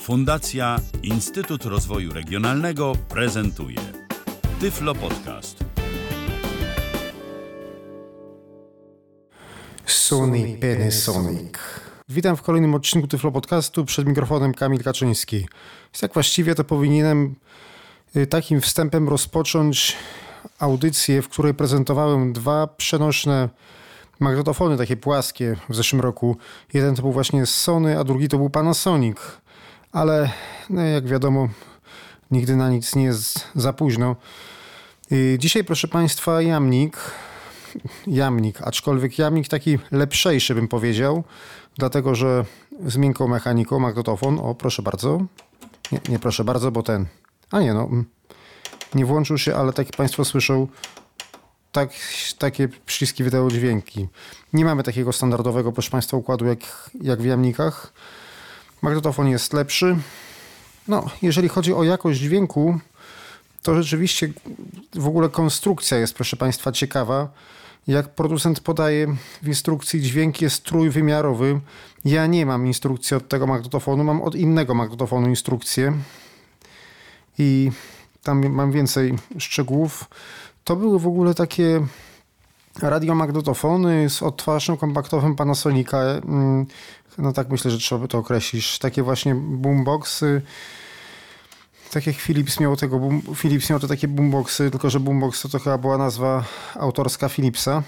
Fundacja Instytut Rozwoju Regionalnego prezentuje Tyflo Podcast. Sony Panasonic. Witam w kolejnym odcinku Tyflo Podcastu. Przed mikrofonem Kamil Kaczyński. Tak właściwie to powinienem y, takim wstępem rozpocząć audycję, w której prezentowałem dwa przenośne magnetofony, takie płaskie w zeszłym roku. Jeden to był właśnie Sony, a drugi to był Panasonic. Ale no jak wiadomo, nigdy na nic nie jest za późno. Dzisiaj, proszę Państwa, jamnik. Jamnik, aczkolwiek jamnik taki lepszejszy bym powiedział, dlatego że z miękką mechaniką magnetofon. O, proszę bardzo. Nie, nie proszę bardzo, bo ten. A nie, no. mm, Nie włączył się, ale tak Państwo słyszą, tak, takie przyciski wydają dźwięki. Nie mamy takiego standardowego, proszę Państwa, układu jak, jak w jamnikach. Magnetofon jest lepszy. No, jeżeli chodzi o jakość dźwięku, to rzeczywiście w ogóle konstrukcja jest, proszę Państwa, ciekawa. Jak producent podaje w instrukcji, dźwięk jest trójwymiarowy. Ja nie mam instrukcji od tego magnetofonu, mam od innego magnetofonu instrukcję. I tam mam więcej szczegółów. To były w ogóle takie radiomagnetofony z odtwarzaczem kompaktowym Panasonica. Mm, No tak myślę, że trzeba by to określić. Takie właśnie boomboxy. Tak jak Philips miał tego, boom, Philips miał te takie boomboxy, tylko że boombox to, to chyba była nazwa autorska Philipsa.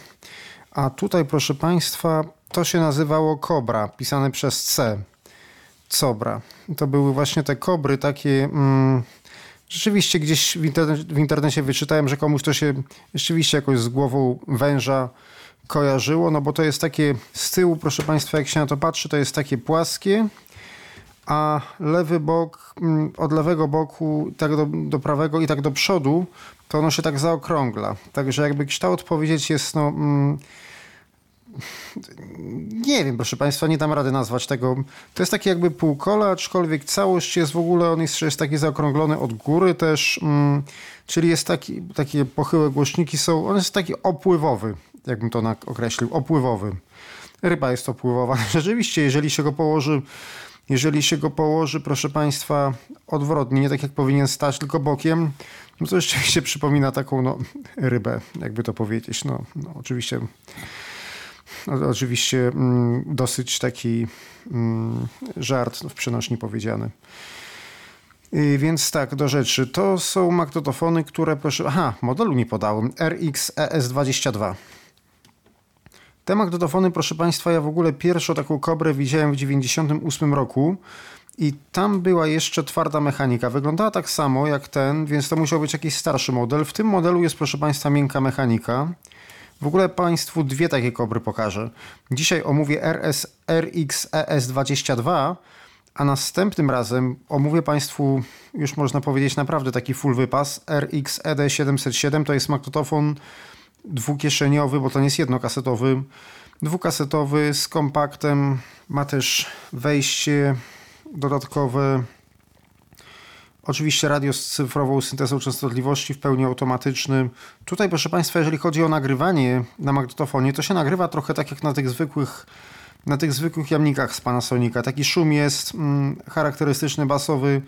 A tutaj, proszę Państwa, to się nazywało Cobra, pisane przez C. Cobra. To były właśnie te kobry takie... Mm, rzeczywiście gdzieś w, interne, w internecie wyczytałem, że komuś to się rzeczywiście jakoś z głową węża kojarzyło, no bo to jest takie z tyłu, proszę Państwa, jak się na to patrzy, to jest takie płaskie, a lewy bok, mm, od lewego boku tak do, do prawego i tak do przodu, to ono się tak zaokrągla. Także jakby kształt powiedzieć jest, no... Nie wiem, proszę Państwa, nie dam rady nazwać tego. To jest takie jakby półkole, aczkolwiek całość jest w ogóle, on jest, jest taki zaokrąglony od góry też, mm, czyli jest taki, takie pochyłe głośniki są, on jest taki opływowy, jakbym to określił, opływowy. Ryba jest opływowa. Rzeczywiście, jeżeli się go położy, jeżeli się go położy, proszę Państwa, odwrotnie, nie tak jak powinien stać, tylko bokiem, no to rzeczywiście przypomina taką no, rybę, jakby to powiedzieć. No, no oczywiście Oczywiście mm, dosyć taki mm, żart w przenośni powiedziany. Więc tak, do rzeczy. To są magnetofony, które proszę... Aha, modelu nie podałem. RX ES22. Te magnetofony, proszę Państwa, ja w ogóle pierwszą taką kobrę widziałem w 98 roku i tam była jeszcze twarda mechanika. Wyglądała tak samo jak ten, więc to musiał być jakiś starszy model. W tym modelu jest, proszę Państwa, miękka mechanika. W ogóle Państwu dwie takie kobry pokażę. Dzisiaj omówię RS, RX ES22, a następnym razem omówię Państwu, już można powiedzieć, naprawdę taki full wypas. RX ED707 to jest magnetofon dwukieszeniowy, bo to nie jest jednokasetowy. Dwukasetowy z kompaktem. Ma też wejście dodatkowe. Oczywiście radio z cyfrową syntezą częstotliwości w pełni automatycznym. Tutaj, proszę Państwa, jeżeli chodzi o nagrywanie na magnetofonie, to się nagrywa trochę tak jak na tych zwykłych, na tych zwykłych jamnikach z Panasonica. Taki szum jest mm, charakterystyczny, basowy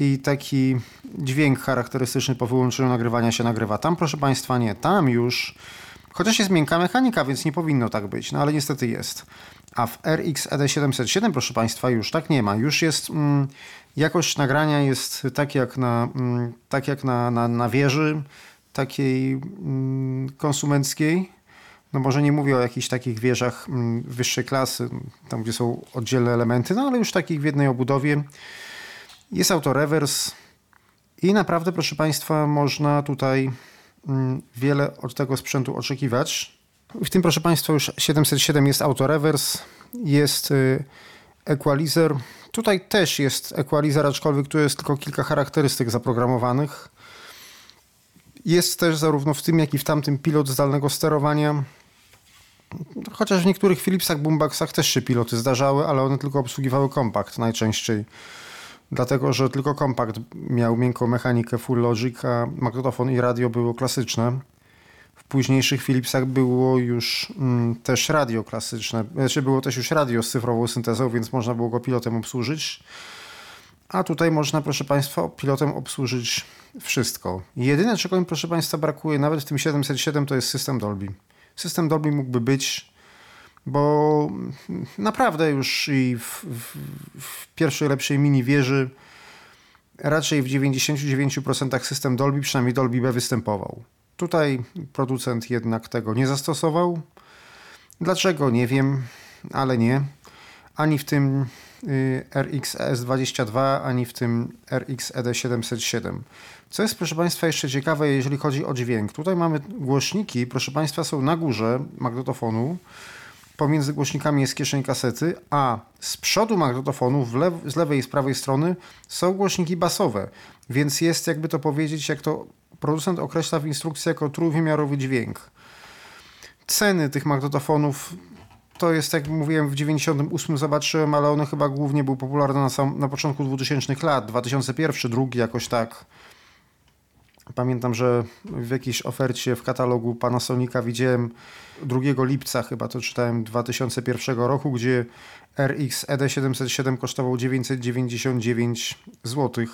i taki dźwięk charakterystyczny po wyłączeniu nagrywania się nagrywa. Tam, proszę Państwa, nie. Tam już, chociaż jest miękka mechanika, więc nie powinno tak być, no ale niestety jest. A w RX ED707, proszę Państwa, już tak nie ma. Już jest mm, jakość nagrania jest tak jak na, mm, tak jak na, na, na wieży takiej mm, konsumenckiej. No może nie mówię o jakichś takich wieżach mm, wyższej klasy, tam gdzie są oddzielne elementy, no ale już takich w jednej obudowie. Jest autorewers i naprawdę, proszę Państwa, można tutaj wiele od tego sprzętu oczekiwać. W tym, proszę Państwa, już 707 jest autorewers, jest y, equalizer. Tutaj też jest equalizer, aczkolwiek tu jest tylko kilka charakterystyk zaprogramowanych. Jest też zarówno w tym, jak i w tamtym pilot zdalnego sterowania. Chociaż w niektórych Philipsach, Boomboxach też się piloty zdarzały, ale one tylko obsługiwały kompakt najczęściej. Dlatego, że tylko kompakt miał miękką mechanikę Full Logic, a magnetofon i radio było klasyczne. Późniejszych Philipsach było już mm, też radio klasyczne. Znaczy było też już radio z cyfrową syntezą, więc można było go pilotem obsłużyć. A tutaj można, proszę Państwa, pilotem obsłużyć wszystko. Jedyne, czego mi, proszę Państwa, brakuje nawet w tym 707, to jest system Dolby. System Dolby mógłby być, bo naprawdę już i w, w, w pierwszej lepszej mini wieży raczej w 99% system Dolby, przynajmniej Dolby B występował. Tutaj producent jednak tego nie zastosował. Dlaczego? Nie wiem, ale nie. Ani w tym y, RX S22, ani w tym RX ED707. Co jest, proszę Państwa, jeszcze ciekawe, jeżeli chodzi o dźwięk. Tutaj mamy głośniki, proszę Państwa, są na górze magnetofonu. Pomiędzy głośnikami jest kieszeń kasety, a z przodu magnetofonu, lew z lewej i z prawej strony są głośniki basowe. Więc jest, jakby to powiedzieć, jak to producent określa w instrukcji, jako trójwymiarowy dźwięk. Ceny tych magnetofonów to jest, jak mówiłem, w 98 zobaczyłem, ale one chyba głównie były popularne na, sam, na początku 2000 lat, 2001, drugi jakoś tak. Pamiętam, że w jakiejś ofercie w katalogu Panasonica widziałem 2 lipca, chyba to czytałem 2001 roku, gdzie RX ED707 kosztował 999 zł.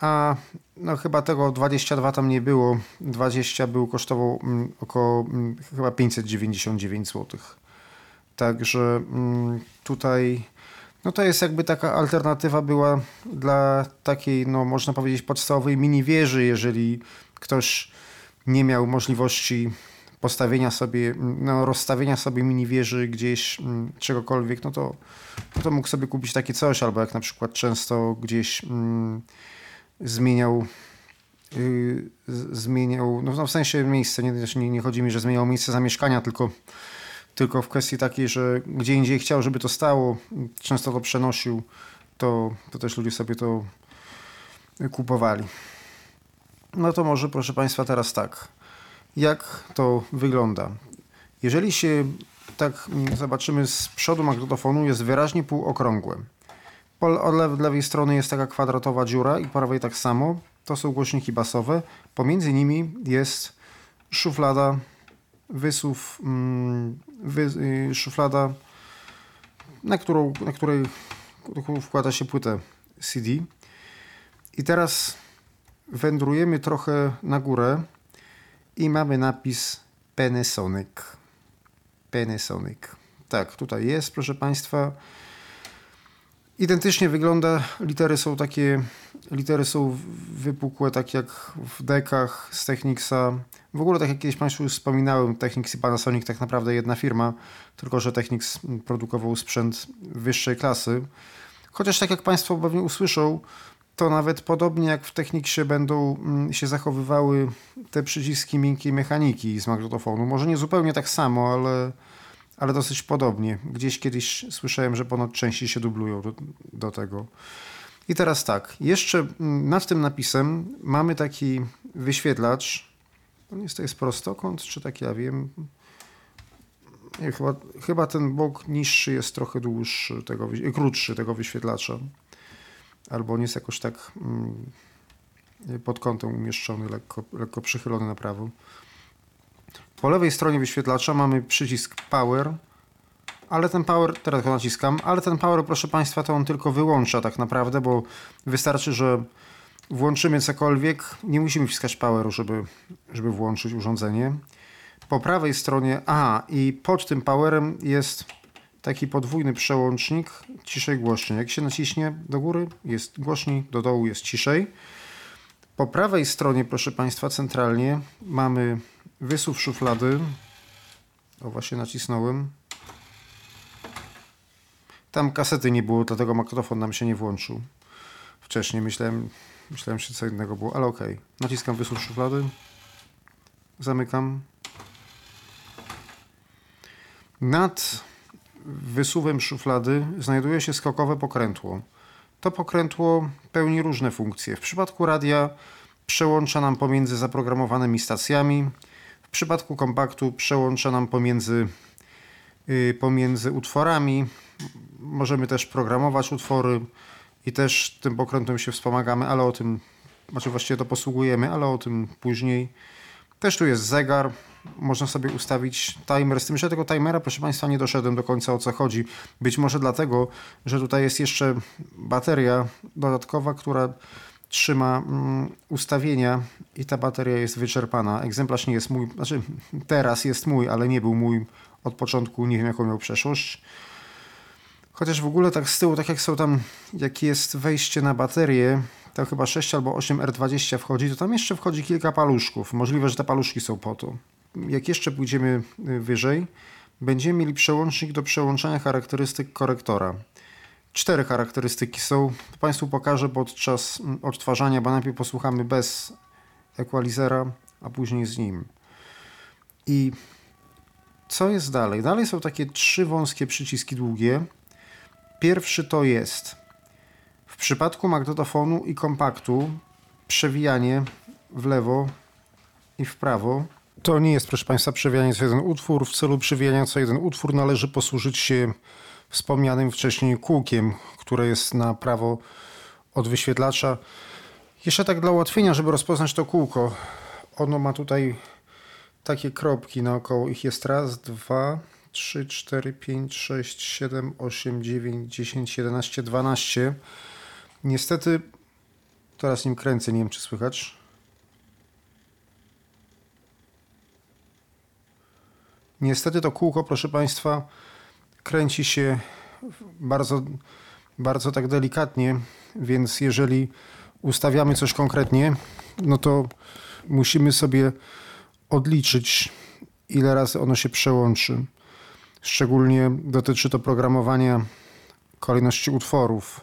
A no chyba tego 22 tam nie było. 20 był kosztował mm, około mm, chyba 599 zł. Także mm, tutaj no to jest jakby taka alternatywa była dla takiej, no można powiedzieć, podstawowej mini wieży, jeżeli ktoś nie miał możliwości postawienia sobie, no, rozstawienia sobie mini wieży gdzieś czegokolwiek, no to, no to mógł sobie kupić takie coś, albo jak na przykład często gdzieś zmieniał yy, zmieniał, no, no w sensie miejsce, nie, nie, nie chodzi mi, że zmieniał miejsce zamieszkania, tylko tylko w kwestii takiej, że gdzie indziej chciał, żeby to stało, często to przenosił, to, to też ludzie sobie to kupowali. No to może, proszę Państwa, teraz tak. Jak to wygląda? Jeżeli się tak zobaczymy z przodu magnetofonu, jest wyraźnie półokrągłe. Po lewej strony jest taka kwadratowa dziura i po prawej tak samo. To są głośniki basowe. Pomiędzy nimi jest szuflada wysuw, mm, wy, y, szuflada, na, którą, na której wkłada się płytę CD. I teraz wędrujemy trochę na górę i mamy napis Panasonic. Panasonic. Tak, tutaj jest, proszę Państwa. Identycznie wygląda. Litery są takie, litery są wypukłe, tak jak w dekach z Technicsa. W ogóle, tak jak kiedyś Państwu już wspominałem, Technics i Panasonic tak naprawdę jedna firma, tylko że Technics produkował sprzęt wyższej klasy. Chociaż tak jak Państwo pewnie usłyszą, to nawet podobnie jak w Technicsie będą mm, się zachowywały te przyciski miękkiej mechaniki z magnetofonu. Może nie zupełnie tak samo, ale ale dosyć podobnie. Gdzieś kiedyś słyszałem, że ponad części się dublują do, do tego. I teraz tak, jeszcze mm, nad tym napisem mamy taki wyświetlacz. On jest, to jest prostokąt, czy tak ja wiem. Nie, chyba, chyba ten bok niższy jest trochę dłuższy, tego, krótszy tego wyświetlacza. Albo on jest jakoś tak mm, pod kątem umieszczony, lekko, lekko przychylony na prawo. Po lewej stronie wyświetlacza mamy przycisk Power, ale ten Power, teraz go naciskam, ale ten Power, proszę Państwa, to on tylko wyłącza tak naprawdę, bo wystarczy, że włączymy cokolwiek, nie musimy wciskać Poweru, żeby, żeby włączyć urządzenie. Po prawej stronie, aha, i pod tym Powerem jest taki podwójny przełącznik ciszej głośniej. Jak się naciśnie do góry jest głośniej, do dołu jest ciszej. Po prawej stronie, proszę Państwa, centralnie mamy wysuw szuflady. O, właśnie nacisnąłem. Tam kasety nie było, dlatego magnetofon nam się nie włączył. Wcześniej myślałem, myślałem, że co innego było, ale okej. Okay. Naciskam wysuw szuflady. Zamykam. Nad wysuwem szuflady znajduje się skokowe pokrętło. To pokrętło pełni różne funkcje. W przypadku radia przełącza nam pomiędzy zaprogramowanymi stacjami, w przypadku kompaktu przełącza nam pomiędzy, yy, pomiędzy utworami. Możemy też programować utwory i też tym pokrętłem się wspomagamy, ale o tym, znaczy właściwie to posługujemy, ale o tym później. Też tu jest zegar. można sobie ustawić timer. Z tym, że tego timera, proszę Państwa, nie doszedłem do końca o co chodzi. Być może dlatego, że tutaj jest jeszcze bateria dodatkowa, która trzyma mm, ustawienia i ta bateria jest wyczerpana. Egzemplarz nie jest mój, znaczy teraz jest mój, ale nie był mój od początku, nie wiem jaką miał przeszłość. Chociaż w ogóle tak z tyłu, tak jak są tam, jak jest wejście na baterię, tam chyba 6 albo 8 R20 wchodzi, to tam jeszcze wchodzi kilka paluszków. Możliwe, że te paluszki są po to. Jak jeszcze pójdziemy y, wyżej, będziemy mieli przełącznik do przełączania charakterystyk korektora. Cztery charakterystyki są. Państwu pokażę podczas odtwarzania, bo najpierw posłuchamy bez equalizera, a później z nim. I co jest dalej? Dalej są takie trzy wąskie przyciski długie. Pierwszy to jest w przypadku magnetofonu i kompaktu przewijanie w lewo i w prawo. To nie jest, proszę Państwa, przewijanie co jeden utwór. W celu przewijania co jeden utwór należy posłużyć się wspomnianym wcześniej kółkiem, które jest na prawo od wyświetlacza. Jeszcze tak dla ułatwienia, żeby rozpoznać to kółko. Ono ma tutaj takie kropki naokoło. Ich jest raz, dwa, trzy, cztery, pięć, sześć, siedem, osiem, dziewięć, dziesięć, jedenaście, dwanaście. Niestety, teraz nim kręcę, nie wiem czy słychać. Niestety to kółko, proszę Państwa, kręci się bardzo, bardzo tak delikatnie, więc jeżeli ustawiamy coś konkretnie, no to musimy sobie odliczyć, ile razy ono się przełączy. Szczególnie dotyczy to programowania kolejności utworów.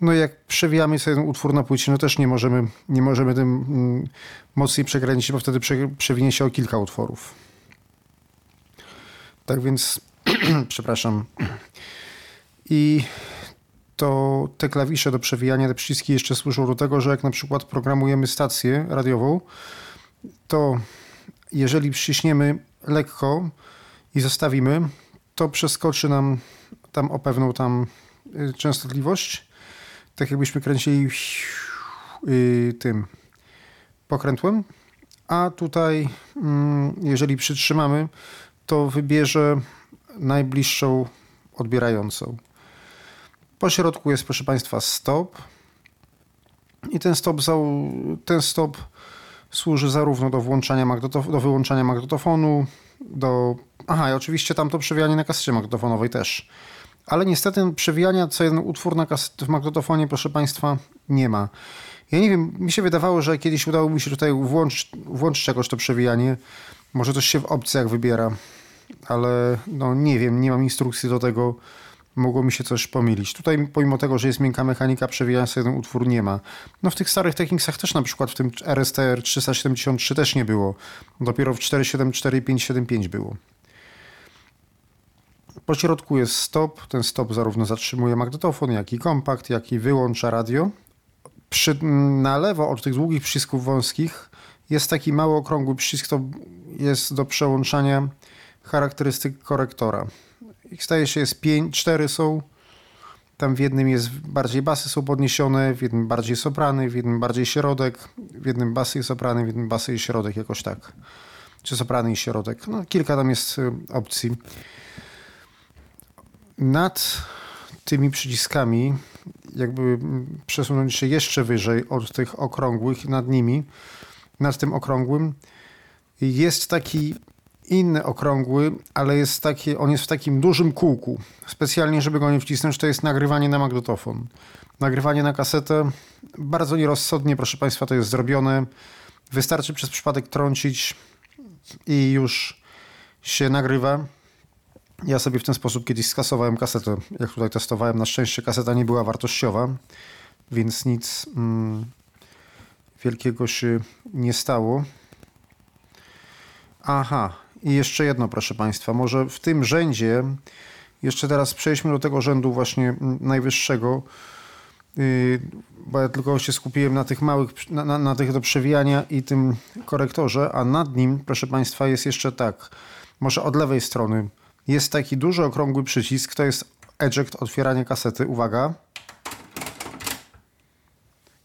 No jak przewijamy sobie ten utwór na płycie, no też nie możemy, nie możemy tym mm, mocniej przekręcić, bo wtedy przewinie się o kilka utworów. Tak więc, przepraszam. I to te klawisze do przewijania, te przyciski jeszcze służą do tego, że jak na przykład programujemy stację radiową, to jeżeli przyciśniemy lekko i zostawimy, to przeskoczy nam tam o pewną tam y, częstotliwość, tak jakbyśmy kręcili yy, tym pokrętłem, a tutaj mm, jeżeli przytrzymamy, to wybierze najbliższą odbierającą. Po środku jest, proszę Państwa, stop. I ten stop, ten stop służy zarówno do włączania do wyłączania magnetofonu, do... Aha, i oczywiście tam to przewijanie na kasecie magnetofonowej też. Ale niestety przewijania co jeden utwór na kaset w magnetofonie, proszę Państwa, nie ma. Ja nie wiem, mi się wydawało, że kiedyś udało mi się tutaj włączyć, włączyć jakoś to przewijanie. Może coś się w opcjach wybiera, ale no nie wiem, nie mam instrukcji do tego mogło mi się coś pomylić. Tutaj pomimo tego, że jest miękka mechanika, przewijania sobie ten utwór nie ma. No w tych starych Technicsach też na przykład w tym RSTR 373 też nie było. Dopiero w 474 i 575 było. Po środku jest stop. Ten stop zarówno zatrzymuje magnetofon, jak i kompakt, jak i wyłącza radio. Przy, na lewo od tych długich przycisków wąskich jest taki mały okrągły przycisk, to jest do przełączania charakterystyk korektora. Ich staje się jest pięć, cztery są. Tam w jednym jest bardziej basy są podniesione, w jednym bardziej soprany, w jednym bardziej środek, w jednym basy i soprany, w jednym basy i środek, jakoś tak. Czy soprany i środek. No, kilka tam jest y, opcji. Nad tymi przyciskami, jakby przesunąć się jeszcze wyżej od tych okrągłych, nad nimi, nad tym okrągłym, jest taki inny okrągły, ale jest taki, on jest w takim dużym kółku. Specjalnie, żeby go nie wcisnąć, to jest nagrywanie na magnetofon. Nagrywanie na kasetę bardzo nierozsądnie, proszę Państwa, to jest zrobione. Wystarczy przez przypadek trącić i już się nagrywa. Ja sobie w ten sposób kiedyś skasowałem kasetę, jak tutaj testowałem. Na szczęście kaseta nie była wartościowa, więc nic mm, wielkiego się nie stało. Aha, i jeszcze jedno, proszę Państwa, może w tym rzędzie, jeszcze teraz przejdźmy do tego rzędu właśnie najwyższego, y, bo ja tylko się skupiłem na tych małych, na, na, na tych do przewijania i tym korektorze, a nad nim, proszę Państwa, jest jeszcze tak, może od lewej strony, jest taki duży, okrągły przycisk, to jest eject, otwieranie kasety, uwaga.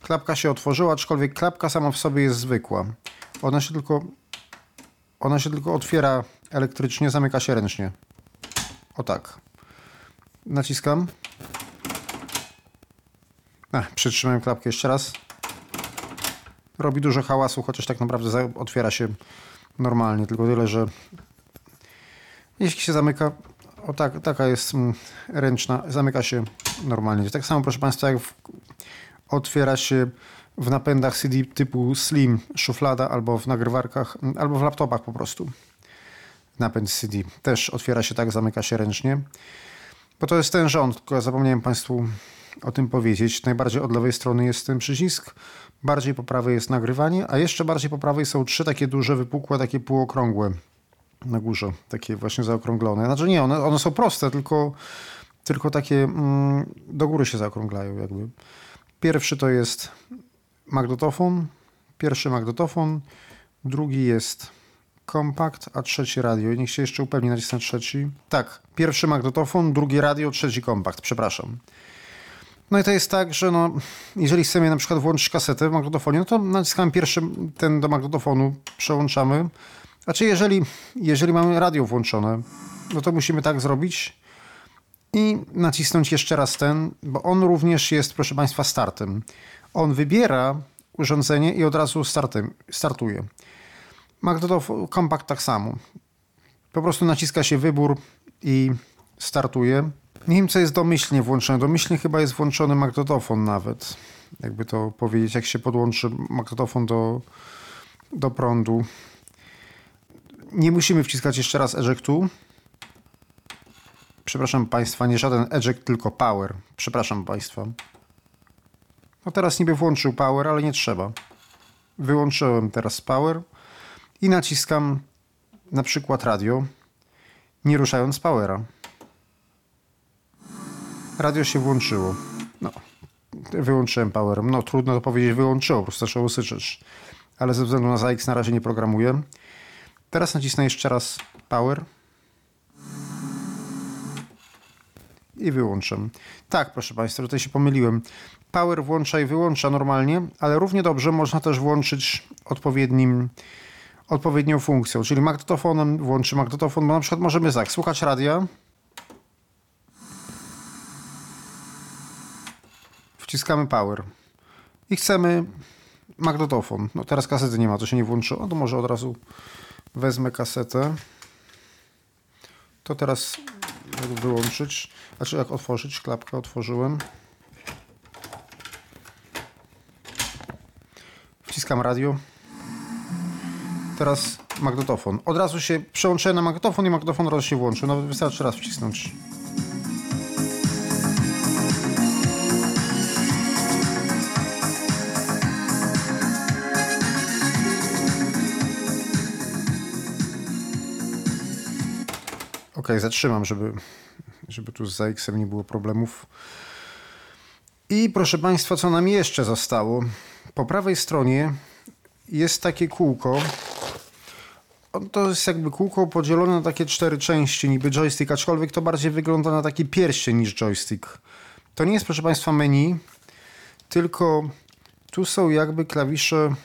Klapka się otworzyła, aczkolwiek klapka sama w sobie jest zwykła. Ona się tylko Ona się tylko otwiera elektrycznie, zamyka się ręcznie. O tak. Naciskam. Ach, przytrzymałem klapkę jeszcze raz. Robi dużo hałasu, chociaż tak naprawdę otwiera się normalnie, tylko tyle, że jeśli się zamyka, o tak, taka jest mm, ręczna, zamyka się normalnie. Tak samo, proszę Państwa, jak otwiera się w napędach CD typu Slim szuflada albo w nagrywarkach, albo w laptopach po prostu. Napęd CD też otwiera się tak, zamyka się ręcznie. Bo to jest ten rząd, tylko ja zapomniałem Państwu o tym powiedzieć. Najbardziej od lewej strony jest ten przycisk, bardziej po prawej jest nagrywanie, a jeszcze bardziej po prawej są trzy takie duże, wypukłe, takie półokrągłe na górze, takie właśnie zaokrąglone. Znaczy nie, one, one są proste, tylko, tylko takie mm, do góry się zaokrąglają jakby. Pierwszy to jest magnetofon, pierwszy magnetofon, drugi jest kompakt, a trzeci radio. Niech się jeszcze upewni, nacisnę trzeci. Tak, pierwszy magnetofon, drugi radio, trzeci kompakt, przepraszam. No i to jest tak, że no, jeżeli chcemy na przykład włączyć kasetę w magnetofonie, no to naciskamy pierwszy ten do magnetofonu, przełączamy. Znaczy jeżeli, jeżeli mamy radio włączone, no to musimy tak zrobić i nacisnąć jeszcze raz ten, bo on również jest, proszę Państwa, startem. On wybiera urządzenie i od razu startem, startuje. Magnetofon, kompakt tak samo. Po prostu naciska się wybór i startuje. Nie wiem, co jest domyślnie włączone. Domyślnie chyba jest włączony magnetofon nawet. Jakby to powiedzieć, jak się podłączy magnetofon do, do prądu. Nie musimy wciskać jeszcze raz ejectu. Przepraszam Państwa, nie żaden eject, tylko power. Przepraszam Państwa. No teraz niby włączył power, ale nie trzeba. Wyłączyłem teraz power i naciskam na przykład radio, nie ruszając powera. Radio się włączyło. No, wyłączyłem powerem. No, trudno to powiedzieć, wyłączyło, po prostu zaczęło syczeć. Ale ze względu na ZX na razie nie programuję. Teraz nacisnę jeszcze raz power. I wyłączę. Tak, proszę Państwa, tutaj się pomyliłem. Power włącza i wyłącza normalnie, ale równie dobrze można też włączyć odpowiednim, odpowiednią funkcją, czyli magnetofonem włączy magnetofon, bo na przykład możemy tak, słuchać radia, wciskamy power i chcemy magnetofon. No teraz kasety nie ma, to się nie włączyło. To może od razu wezmę kasetę. To teraz jak wyłączyć, znaczy jak otworzyć, klapkę otworzyłem. Wciskam radio. Teraz magnetofon. Od razu się przełączyłem na magnetofon i magnetofon od się włączył. Nawet wystarczy raz wcisnąć. Ok, zatrzymam, żeby, żeby tu z ZX-em nie było problemów. I proszę Państwa, co nam jeszcze zostało? Po prawej stronie jest takie kółko. To jest jakby kółko podzielone na takie cztery części, niby joystick, aczkolwiek to bardziej wygląda na taki pierścień niż joystick. To nie jest, proszę Państwa, menu, tylko tu są jakby klawisze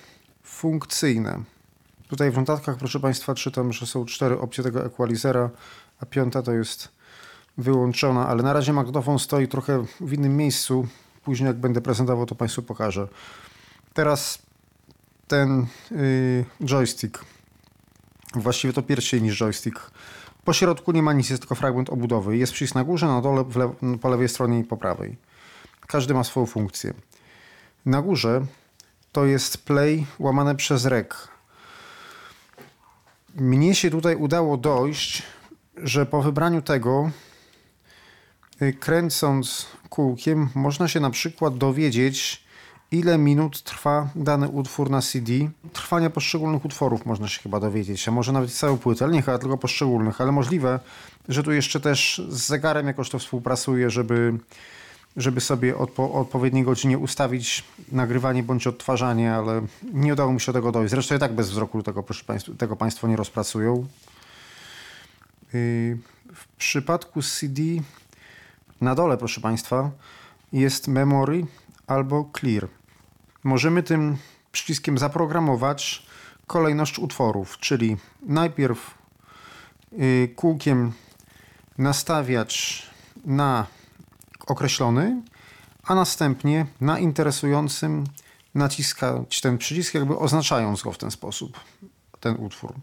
funkcyjne. Tutaj w notatkach, proszę Państwa, czytam, że są cztery opcje tego equalizera a piąta to jest wyłączona, ale na razie magnetofon stoi trochę w innym miejscu. Później jak będę prezentował, to Państwu pokażę. Teraz ten yy, joystick. Właściwie to pierścień niż joystick. Po środku nie ma nic, jest tylko fragment obudowy. Jest przycisk na górze, na dole, le po lewej stronie i po prawej. Każdy ma swoją funkcję. Na górze to jest play łamane przez rek. Mnie się tutaj udało dojść że po wybraniu tego, y, kręcąc kółkiem, można się na przykład dowiedzieć, ile minut trwa dany utwór na CD. Trwania poszczególnych utworów można się chyba dowiedzieć, a może nawet całą płytę, ale nie chyba tylko poszczególnych, ale możliwe, że tu jeszcze też z zegarem jakoś to współpracuje, żeby, żeby sobie odpo, odpowiedniej godzinie ustawić nagrywanie bądź odtwarzanie, ale nie udało mi się tego dojść. Zresztą i tak bez wzroku tego, proszę Państwa, tego Państwo nie rozpracują. Y, w przypadku CD na dole, proszę Państwa, jest memory albo clear. Możemy tym przyciskiem zaprogramować kolejność utworów, czyli najpierw y, kółkiem nastawiać na określony, a następnie na interesującym naciskać ten przycisk, jakby oznaczając go w ten sposób, ten utwór.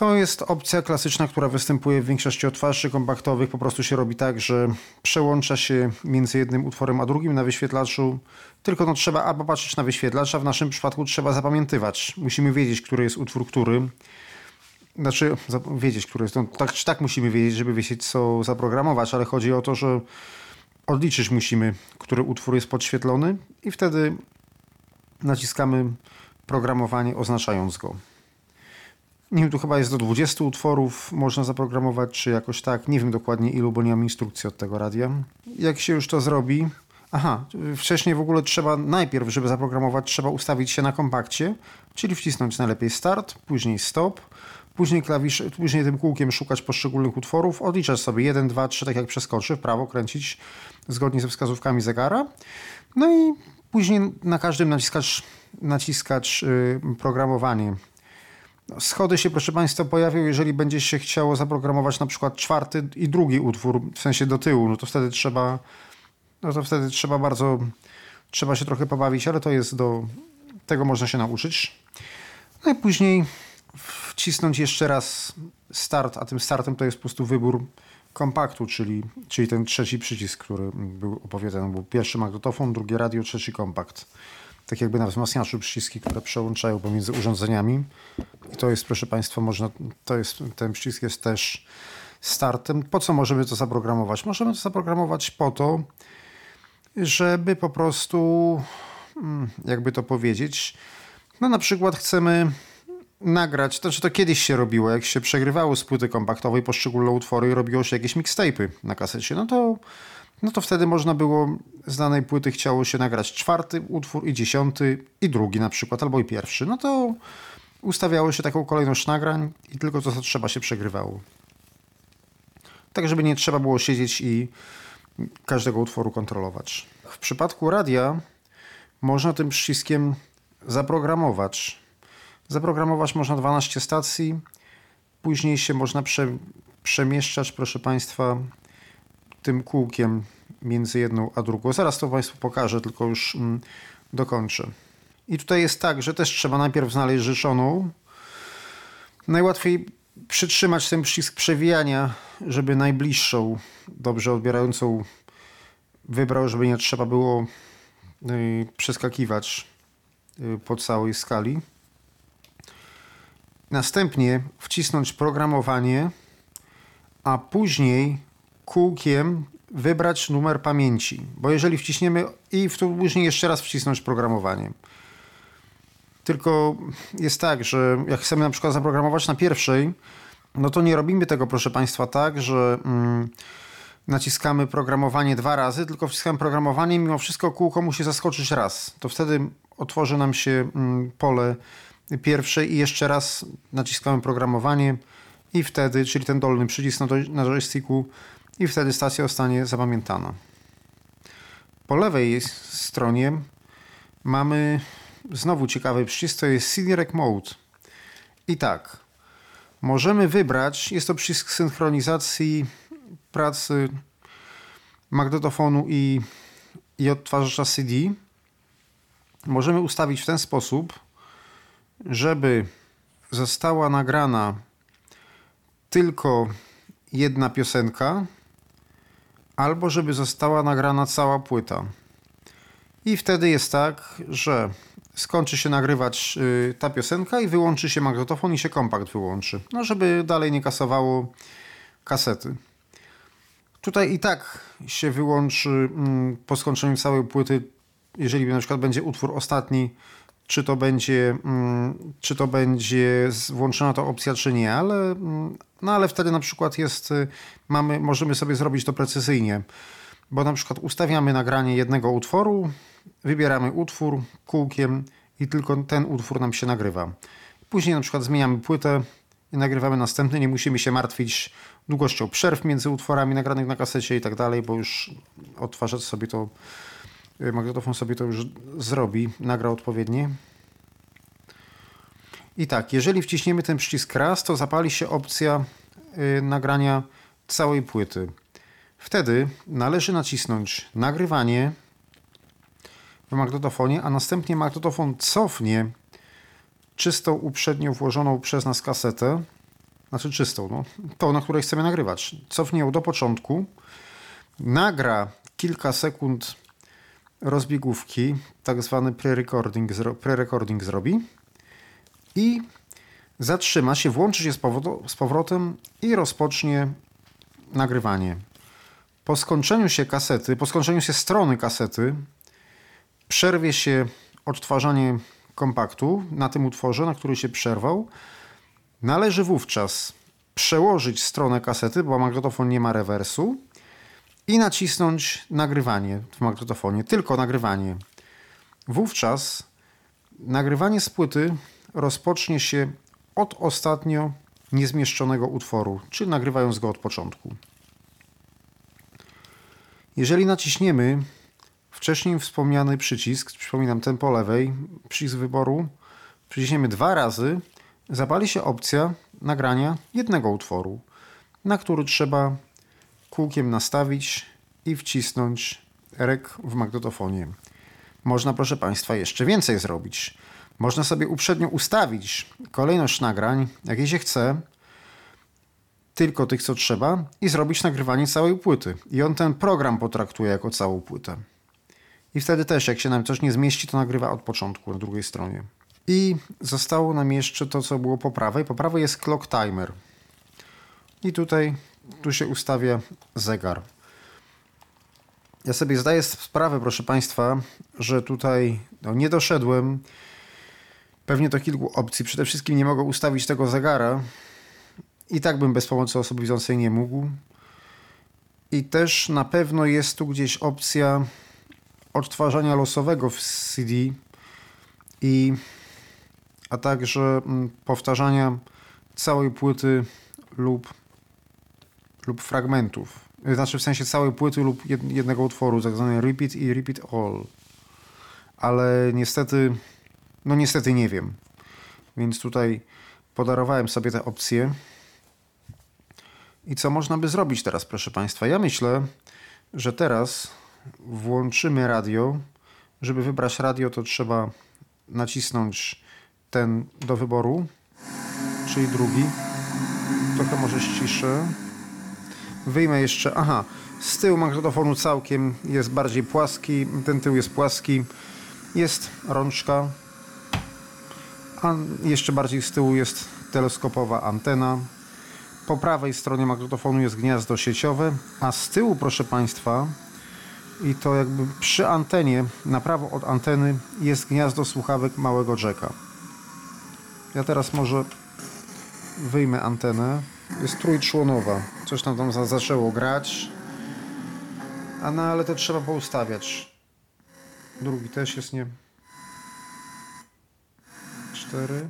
To jest opcja klasyczna, która występuje w większości odtwarzaczy kompaktowych. Po prostu się robi tak, że przełącza się między jednym utworem a drugim na wyświetlaczu. Tylko no, trzeba albo patrzeć na wyświetlacz, a w naszym przypadku trzeba zapamiętywać. Musimy wiedzieć, który jest utwór, który. Znaczy, wiedzieć, który jest. No, tak czy tak musimy wiedzieć, żeby wiedzieć, co zaprogramować, ale chodzi o to, że odliczyć musimy, który utwór jest podświetlony i wtedy naciskamy programowanie, oznaczając go. Nie wiem, tu chyba jest do 20 utworów można zaprogramować, czy jakoś tak. Nie wiem dokładnie ilu, bo nie mam instrukcji od tego radia. Jak się już to zrobi... Aha, wcześniej w ogóle trzeba najpierw, żeby zaprogramować, trzeba ustawić się na kompakcie, czyli wcisnąć najlepiej start, później stop, później klawisz, później tym kółkiem szukać poszczególnych utworów, odliczać sobie 1, 2, 3, tak jak przeskoczy, w prawo kręcić zgodnie ze wskazówkami zegara. No i później na każdym naciskać, naciskać yy, programowanie Schody się, proszę Państwa, pojawią, jeżeli będzie się chciało zaprogramować na przykład czwarty i drugi utwór, w sensie do tyłu, no to wtedy trzeba, no to wtedy trzeba bardzo, trzeba się trochę pobawić, ale to jest do, tego można się nauczyć. No i później wcisnąć jeszcze raz start, a tym startem to jest po prostu wybór kompaktu, czyli, czyli ten trzeci przycisk, który był opowiadany. Był pierwszy magnetofon, drugi radio, trzeci kompakt tak jakby na wzmacniaczu przyciski, które przełączają pomiędzy urządzeniami. I to jest, proszę Państwa, można, to jest, ten przycisk jest też startem. Po co możemy to zaprogramować? Możemy to zaprogramować po to, żeby po prostu, mm, jakby to powiedzieć, no na przykład chcemy nagrać, to znaczy to kiedyś się robiło, jak się przegrywało z płyty kompaktowej poszczególne utwory i robiło się jakieś mixtape'y na kasecie, no to no to wtedy można było z danej płyty chciało się nagrać czwarty utwór i dziesiąty i drugi na przykład, albo i pierwszy. No to ustawiało się taką kolejność nagrań i tylko to, co trzeba się przegrywało. Tak, żeby nie trzeba było siedzieć i każdego utworu kontrolować. W przypadku radia można tym przyciskiem zaprogramować. Zaprogramować można 12 stacji, później się można prze, przemieszczać, proszę Państwa, tym kółkiem między jedną a drugą. Zaraz to Państwu pokażę, tylko już mm, dokończę. I tutaj jest tak, że też trzeba najpierw znaleźć życzoną. Najłatwiej przytrzymać ten przycisk przewijania, żeby najbliższą, dobrze odbierającą wybrał, żeby nie trzeba było y, przeskakiwać y, po całej skali. Następnie wcisnąć programowanie, a później kółkiem wybrać numer pamięci, bo jeżeli wciśniemy i później jeszcze raz wcisnąć programowanie. Tylko jest tak, że jak chcemy na przykład zaprogramować na pierwszej, no to nie robimy tego, proszę Państwa, tak, że mm, naciskamy programowanie dwa razy, tylko wciskamy programowanie mimo wszystko kółko musi zaskoczyć raz. To wtedy otworzy nam się mm, pole pierwsze i jeszcze raz naciskamy programowanie i wtedy, czyli ten dolny przycisk na, na joysticku i wtedy stacja zostanie zapamiętana. Po lewej stronie mamy znowu ciekawy przycisk, to jest CD Mode. I tak, możemy wybrać, jest to przycisk synchronizacji pracy magnetofonu i, i odtwarzacza CD. Możemy ustawić w ten sposób, żeby została nagrana tylko jedna piosenka, albo żeby została nagrana cała płyta. I wtedy jest tak, że skończy się nagrywać y, ta piosenka i wyłączy się magnetofon i się kompakt wyłączy. No, żeby dalej nie kasowało kasety. Tutaj i tak się wyłączy mm, po skończeniu całej płyty, jeżeli na przykład będzie utwór ostatni, czy to będzie, mm, czy to będzie włączona ta opcja, czy nie, ale, mm, no ale wtedy na przykład jest, y, mamy, możemy sobie zrobić to precyzyjnie, bo na przykład ustawiamy nagranie jednego utworu, wybieramy utwór kółkiem i tylko ten utwór nam się nagrywa. Później na przykład zmieniamy płytę i nagrywamy następny, nie musimy się martwić długością przerw między utworami nagranych na kasecie i tak dalej, bo już odtwarzacz sobie to magnetofon sobie to już zrobi, nagra odpowiednie. I tak, jeżeli wciśniemy ten przycisk raz, to zapali się opcja y, nagrania całej płyty. Wtedy należy nacisnąć nagrywanie w magnetofonie, a następnie magnetofon cofnie czystą, uprzednio włożoną przez nas kasetę, znaczy czystą, no, tą, na której chcemy nagrywać. Cofnie ją do początku, nagra kilka sekund rozbiegówki, tak zwany pre-recording, pre-recording zrobi i zatrzyma się, włączy się z powrotem i rozpocznie nagrywanie. Po skończeniu się kasety, po skończeniu się strony kasety, przerwie się odtwarzanie kompaktu na tym utworze, na który się przerwał. Należy wówczas przełożyć stronę kasety, bo magnetofon nie ma rewersu i nacisnąć nagrywanie w magnetofonie, tylko nagrywanie. Wówczas nagrywanie z płyty rozpocznie się od ostatnio niezmieszczonego utworu, czy nagrywając go od początku. Jeżeli naciśniemy wcześniej wspomniany przycisk, przypominam ten po lewej, przycisk wyboru, przyciśniemy dwa razy, zapali się opcja nagrania jednego utworu, na który trzeba kółkiem nastawić i wcisnąć rek w magnetofonie. Można, proszę Państwa, jeszcze więcej zrobić. Można sobie uprzednio ustawić kolejność nagrań, jakiej się chce, tylko tych, co trzeba, i zrobić nagrywanie całej płyty. I on ten program potraktuje jako całą płytę. I wtedy też, jak się nam coś nie zmieści, to nagrywa od początku na drugiej stronie. I zostało nam jeszcze to, co było po prawej. Po prawej jest clock timer. I tutaj tu się ustawia zegar. Ja sobie zdaję sprawę, proszę Państwa, że tutaj no, nie doszedłem pewnie do kilku opcji. Przede wszystkim nie mogę ustawić tego zegara. I tak bym bez pomocy osoby widzącej nie mógł. I też na pewno jest tu gdzieś opcja odtwarzania losowego w CD i a także mm, powtarzania całej płyty lub, lub fragmentów. Znaczy w sensie całej płyty lub jednego utworu, tak zwany repeat i repeat all. Ale niestety, no niestety nie wiem. Więc tutaj podarowałem sobie te opcje. I co można by zrobić teraz, proszę Państwa? Ja myślę, że teraz włączymy radio. Żeby wybrać radio, to trzeba nacisnąć ten do wyboru, czyli drugi. Trochę może ściszę. Wyjmę jeszcze, aha, z tyłu magnetofonu całkiem jest bardziej płaski, ten tył jest płaski. Jest rączka, a jeszcze bardziej z tyłu jest teleskopowa antena. Po prawej stronie magnetofonu jest gniazdo sieciowe, a z tyłu, proszę Państwa, i to jakby przy antenie, na prawo od anteny jest gniazdo słuchawek małego jacka. Ja teraz może wyjmę antenę. Jest trójczłonowa. Coś tam tam zaczęło grać. A no ale to trzeba poustawiać. Drugi też jest nie. Cztery.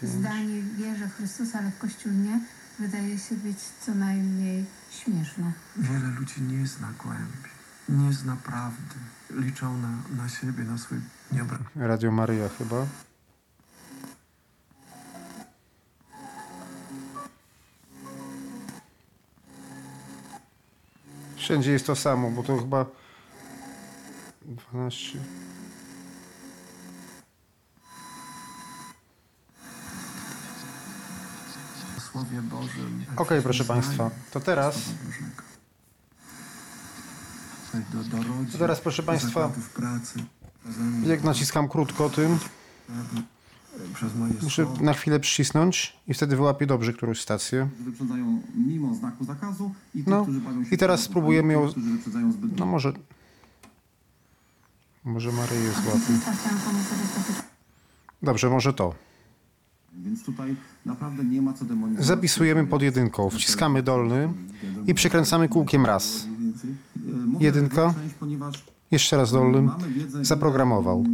Pięć. Zdanie wierzę w Chrystusa, ale w Kościół nie, wydaje się być co najmniej śmieszne. Wiele ludzi nie zna głębi nie zna prawdy. Liczą na, na siebie, na swój niebrak. Radio Maryja chyba. Wszędzie jest to samo, bo to chyba 12. Słowie Bożym. Okej, okay, proszę Państwa, to teraz rodzin, teraz, proszę Państwa, jak naciskam krótko tym, muszę na chwilę przycisnąć i wtedy wyłapię dobrze którąś stację. Wyprzedzają mimo znaku zakazu i tych, no, którzy bawią się i teraz spróbujemy ją... zbyt No może... Może Maryję złapię. Dobrze, może to. Więc tutaj naprawdę nie ma co demonizować. Zapisujemy pod jedynką, wciskamy dolny i przykręcamy kółkiem raz. Jedynka. Jeszcze raz dolnym. Zaprogramował.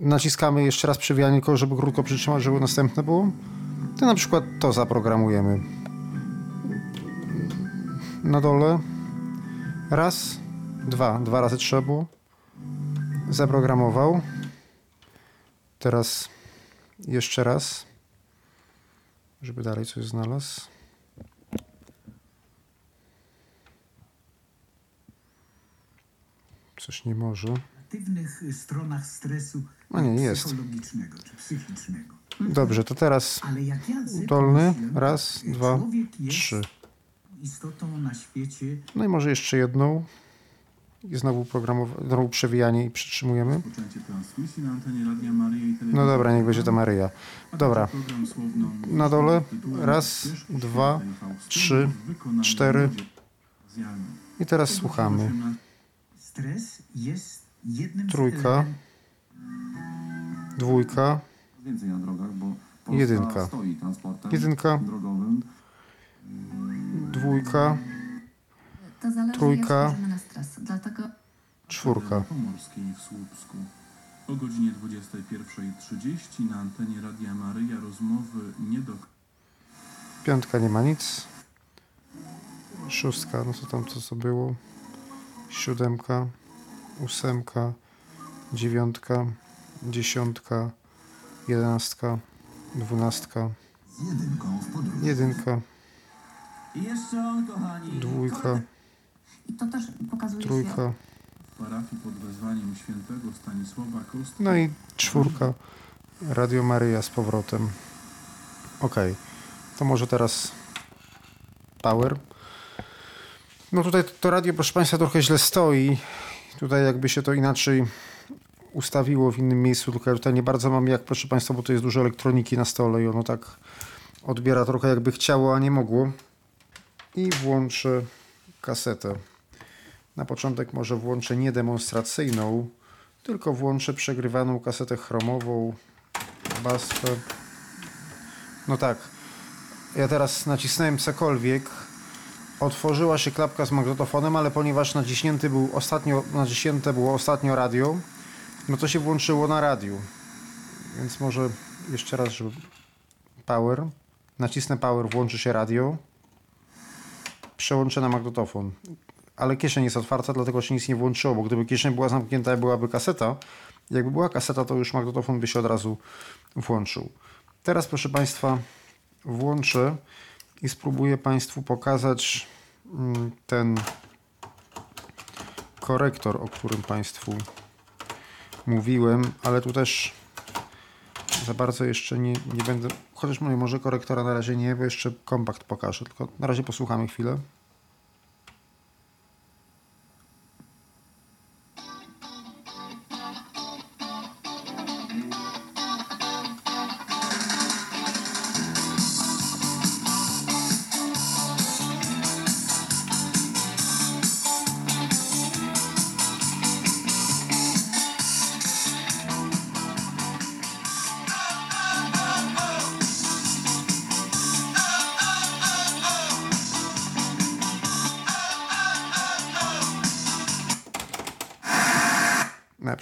Naciskamy jeszcze raz przewijanie, żeby krótko przytrzymać, żeby następne było. To na przykład to zaprogramujemy. Na dole. Raz, dwa. Dwa razy trzeba było. Zaprogramował. Teraz Jeszcze raz. Żeby dalej coś znalazł. Coś nie może. negatywnych stronach stresu A nie, jest. Dobrze, to teraz dolny. Raz, dwa, trzy. istotą na świecie No i może jeszcze jedną. I znowu programowanie, znowu przewijanie i przytrzymujemy. No dobra, niech będzie to Maryja. Dobra. Na dole. Raz, dwa, trzy, cztery. I teraz słuchamy. Trójka. Dwójka, Więcej na drogach, bo Polska Jedynka. stoi transportem Jedynka. drogowym. dwójka, To zależy Trójka. jak spojrzymy na stres. Dlatego czwórka. Pomorskiej w Słupsku. O godzinie 21.30 na antenie Radia Maryja rozmowy nie do Piątka nie ma nic. Szóstka, no co tam co co było? Siódemka, ósemka, dziewiątka, dziesiątka, jedenastka, dwunastka, jedynka, I jeszcze on, kochani. dwójka, i to też pokazuje się trójka, w parafii pod wezwaniem świętego Stanisława Kostka. no i czwórka. Radio Maryja z powrotem. Ok, to może teraz power. No tutaj to radio, proszę Państwa, trochę źle stoi. Tutaj jakby się to inaczej ustawiło w innym miejscu, tylko ja tutaj nie bardzo mam jak, proszę Państwa, bo to jest dużo elektroniki na stole i ono tak odbiera trochę jakby chciało, a nie mogło. I włączę kasetę. Na początek może włączę nie demonstracyjną, tylko włączę przegrywaną kasetę chromową, basfę. No tak. Ja teraz nacisnąłem cokolwiek. Otworzyła się klapka z magnetofonem, ale ponieważ naciśnięty był ostatnio, naciśnięte było ostatnio radio, no to się włączyło na radiu. Więc może jeszcze raz, żeby power. Nacisnę power, włączy się radio. Przełączę na magnetofon. Ale kieszeń jest otwarta, dlatego się nic nie włączyło, bo gdyby kieszeń była zamknięta, byłaby kaseta. Jakby była kaseta, to już magnetofon by się od razu włączył. Teraz, proszę Państwa, włączę i spróbuję Państwu pokazać mm, ten korektor, o którym Państwu mówiłem, ale tu też za bardzo jeszcze nie, nie będę. Chociaż mówię, może korektora na razie nie, bo jeszcze kompakt pokażę. Tylko na razie posłuchamy chwilę.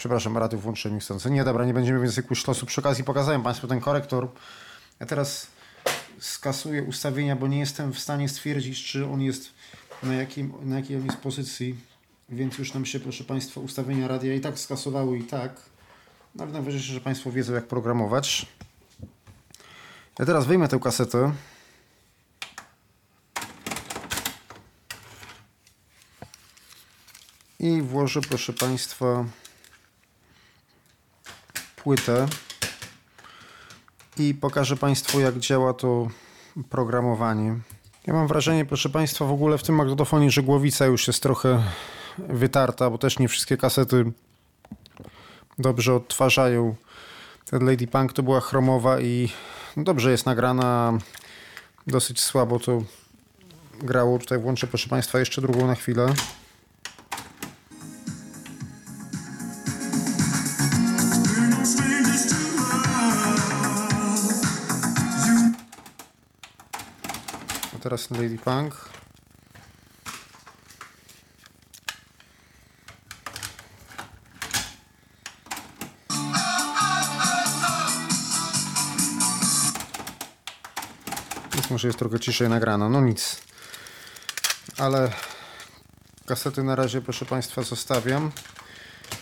Przepraszam, radio włączyłem niechcący. Nie, dobra, nie będziemy więcej kusztosu. Przy okazji pokazałem Państwu ten korektor. Ja teraz skasuję ustawienia, bo nie jestem w stanie stwierdzić, czy on jest na, jakim, na jakiej on jest pozycji. Więc już nam się, proszę Państwa, ustawienia radia i tak skasowały i tak. No, ale że Państwo wiedzą, jak programować. Ja teraz wyjmę tę kasetę. I włożę, proszę Państwa, płytę i pokażę Państwu, jak działa to programowanie. Ja mam wrażenie, proszę Państwa, w ogóle w tym magnetofonie, że głowica już jest trochę wytarta, bo też nie wszystkie kasety dobrze odtwarzają. Ten Lady Punk to była chromowa i dobrze jest nagrana, dosyć słabo to grało. Tutaj włączę, proszę Państwa, jeszcze drugą na chwilę. Teraz Lady Punk. Więc może jest trochę ciszej nagrana. No nic. Ale kasety na razie, proszę Państwa, zostawiam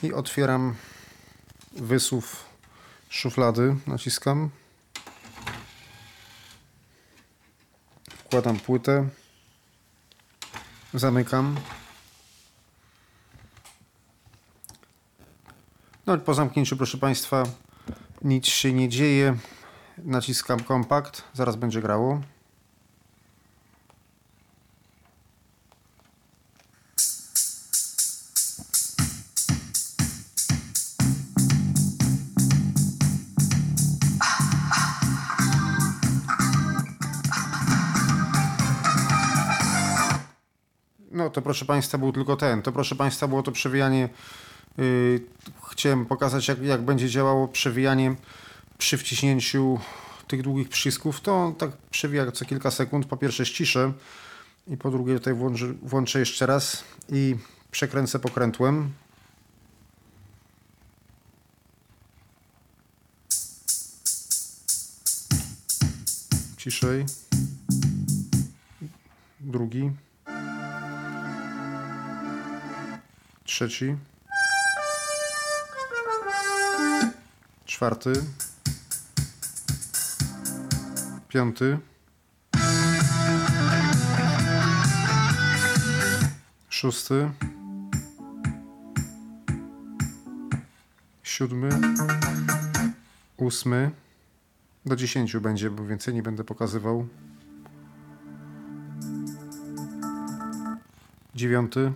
i otwieram wysuw szuflady. Naciskam. Zakładam płytę. Zamykam. No po zamknięciu, proszę Państwa, nic się nie dzieje. Naciskam kompakt, zaraz będzie grało. To proszę Państwa był tylko ten. To proszę Państwa było to przewijanie. Yy, chciałem pokazać jak, jak będzie działało przewijanie przy wciśnięciu tych długich przycisków. To tak przewija co kilka sekund. Po pierwsze ściszę i po drugie tutaj włączę, włączę jeszcze raz i przekręcę pokrętłem. Ciszej. Drugi. Trzeci. Czwarty. Piąty. Szósty. Siódmy. Ósmy. Do dziesięciu będzie, bo więcej nie będę pokazywał. Dziewiąty.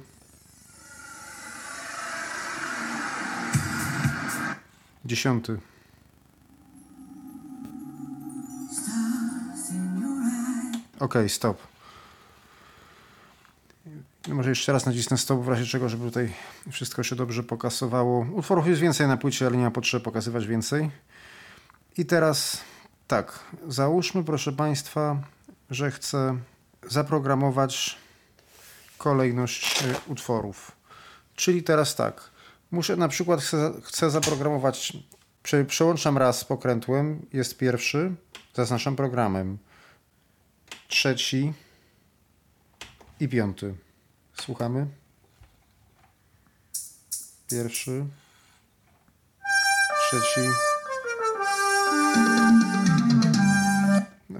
Dziesiąty. Ok, stop. No może jeszcze raz nacisnę stop w razie czego, żeby tutaj wszystko się dobrze pokasowało. Utworów jest więcej na płycie, ale nie ma potrzeby pokazywać więcej. I teraz tak, załóżmy proszę Państwa, że chcę zaprogramować kolejność e, utworów. Czyli teraz tak, muszę na przykład chcę, chcę zaprogramować, prze, przełączam raz pokrętłem, jest pierwszy, zaznaczam programem, trzeci i piąty. Słuchamy. Pierwszy, trzeci.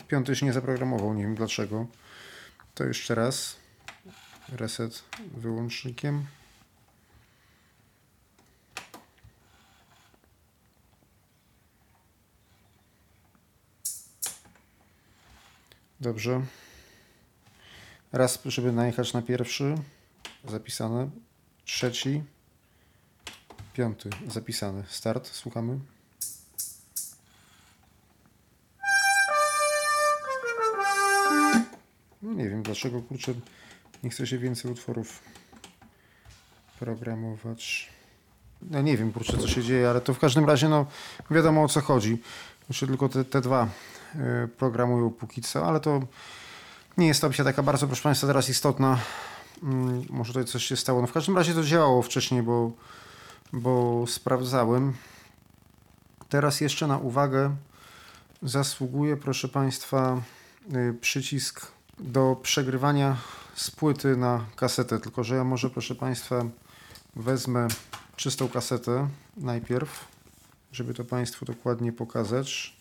Piąty się nie zaprogramował, nie wiem dlaczego. To jeszcze raz. Reset wyłącznikiem. Dobrze. Raz, żeby najechać na pierwszy. Zapisane. Trzeci. Piąty. Zapisany. Start. Słuchamy. No nie wiem dlaczego, kurczę, nie chce się więcej utworów programować. No nie wiem, kurczę, co się dzieje, ale to w każdym razie, no wiadomo o co chodzi. Jeszcze tylko te, te dwa programują póki co, ale to nie jest to opcja taka bardzo, proszę Państwa, teraz istotna. Mm, może tutaj coś się stało. No w każdym razie to działało wcześniej, bo, bo sprawdzałem. Teraz jeszcze na uwagę zasługuje, proszę Państwa, y, przycisk do przegrywania z płyty na kasetę. Tylko, że ja może, proszę Państwa, wezmę czystą kasetę najpierw, żeby to Państwu dokładnie pokazać.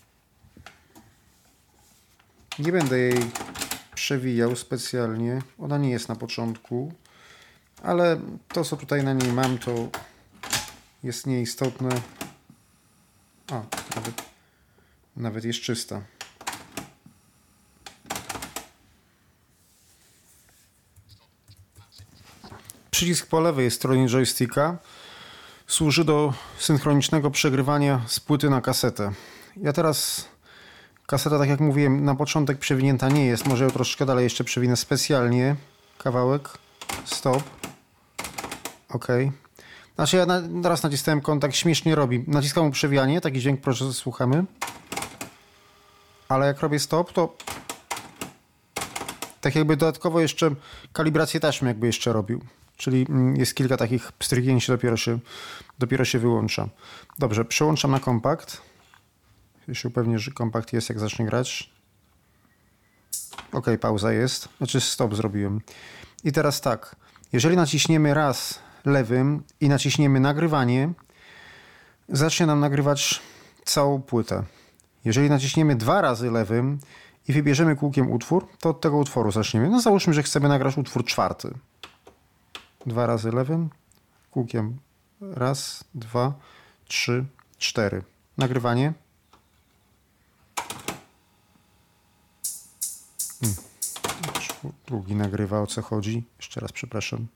Nie będę jej przewijał specjalnie. Ona nie jest na początku, ale to, co tutaj na niej mam, to jest nieistotne. A, nawet, nawet jest czysta. Przycisk po lewej stronie joysticka służy do synchronicznego przegrywania z płyty na kasetę. Ja teraz kaseta, tak jak mówiłem, na początek przewinięta nie jest. Może troszkę dalej jeszcze przewinę specjalnie. Kawałek. Stop. Ok. Znaczy ja na, teraz nacisnąłem kontakt, śmiesznie robi. Naciskam przewijanie, taki dźwięk proszę słuchamy. Ale jak robię stop, to tak jakby dodatkowo jeszcze kalibrację taśmy jakby jeszcze robił. Czyli jest kilka takich pstrygnięć, dopiero się, dopiero się wyłącza. Dobrze, przełączam na kompakt. Ja się upewnię, że kompakt jest jak zacznie grać. Ok, pauza jest. Znaczy stop zrobiłem. I teraz tak. Jeżeli naciśniemy raz lewym i naciśniemy nagrywanie, zacznie nam nagrywać całą płytę. Jeżeli naciśniemy dwa razy lewym i wybierzemy kółkiem utwór, to od tego utworu zaczniemy. No załóżmy, że chcemy nagrać utwór czwarty. Dwa razy lewym, kółkiem raz, dwa, trzy, cztery. Nagrywanie. Hmm. Drugi nagrywa, o co chodzi. Jeszcze raz przepraszam.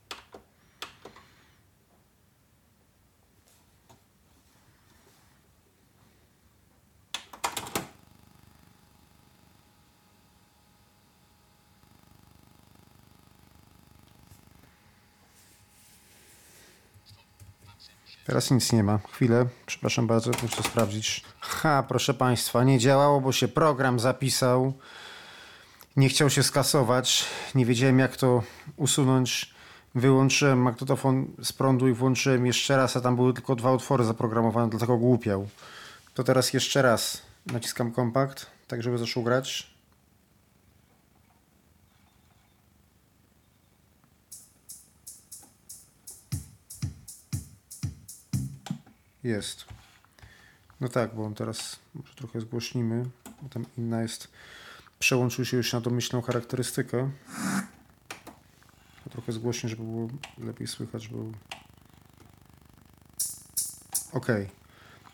Teraz nic nie ma. Chwilę, przepraszam bardzo, muszę sprawdzić. Ha, proszę Państwa, nie działało, bo się program zapisał. Nie chciał się skasować. Nie wiedziałem, jak to usunąć. Wyłączyłem magnetofon z prądu i włączyłem jeszcze raz, a tam były tylko dwa utwory zaprogramowane, dlatego głupiał. To teraz jeszcze raz naciskam kompakt, tak żeby zaczął grać. Jest. No tak, bo on teraz może trochę zgłośnimy, bo tam inna jest. Przełączył się już na domyślną charakterystykę. Trochę zgłośnię, żeby było lepiej słychać, żeby... Ok,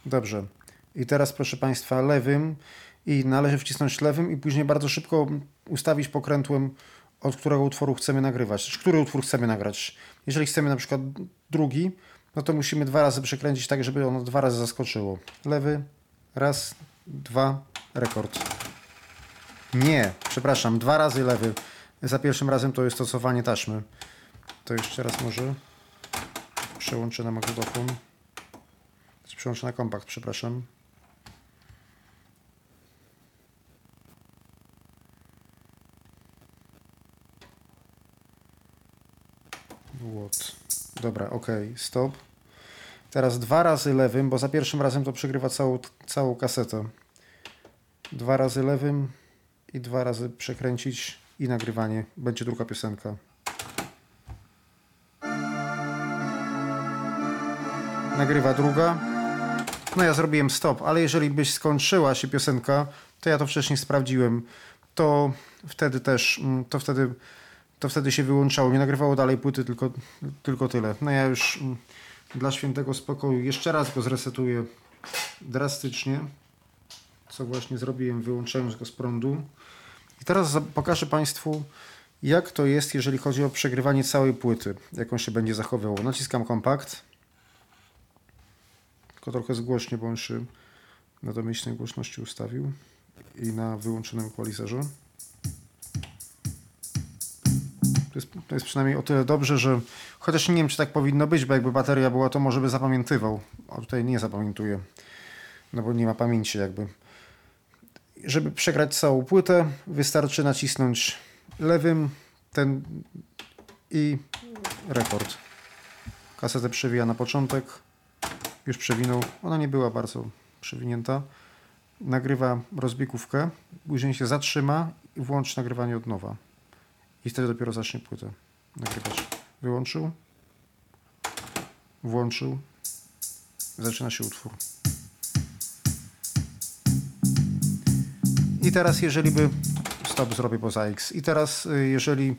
dobrze. I teraz proszę Państwa lewym i należy wcisnąć lewym i później bardzo szybko ustawić pokrętłem, od którego utworu chcemy nagrywać. Czy który utwór chcemy nagrać. Jeżeli chcemy na przykład drugi, no to musimy dwa razy przekręcić tak, żeby ono dwa razy zaskoczyło. Lewy, raz, dwa, rekord. Nie, przepraszam, dwa razy lewy. Za pierwszym razem to jest stosowanie taśmy. To jeszcze raz może przełączę na magnetofon. Przełączę na kompakt, przepraszam. What? Dobra, ok, stop. Teraz dwa razy lewym, bo za pierwszym razem to przegrywa całą, całą kasetę. Dwa razy lewym i dwa razy przekręcić i nagrywanie. Będzie druga piosenka. Nagrywa druga. No ja zrobiłem stop, ale jeżeli byś skończyła się piosenka, to ja to wcześniej sprawdziłem, to wtedy też, mm, to wtedy to wtedy się wyłączało. Nie nagrywało dalej płyty, tylko, tylko tyle. No ja już mm, dla świętego spokoju jeszcze raz go zresetuję drastycznie, co właśnie zrobiłem, wyłączając go z prądu. I teraz pokażę Państwu, jak to jest, jeżeli chodzi o przegrywanie całej płyty, jak on się będzie zachowywał. Naciskam kompakt. Tylko trochę zgłośnie, bo on się na domyślnej głośności ustawił i na wyłączonym equalizerze. To jest, to jest przynajmniej o tyle dobrze, że chociaż nie wiem, czy tak powinno być, bo jakby bateria była, to może by zapamiętywał. A tutaj nie zapamiętuje, no bo nie ma pamięci jakby. Żeby przegrać całą płytę, wystarczy nacisnąć lewym ten i rekord. Kasetę przewija na początek. Już przewinął. Ona nie była bardzo przewinięta. Nagrywa rozbiegówkę, później się zatrzyma i włącz nagrywanie od nowa. I wtedy dopiero zacznie płytę nagrywać. Wyłączył. Włączył. Zaczyna się utwór. I teraz jeżeli by... Stop zrobię poza X. I teraz y, jeżeli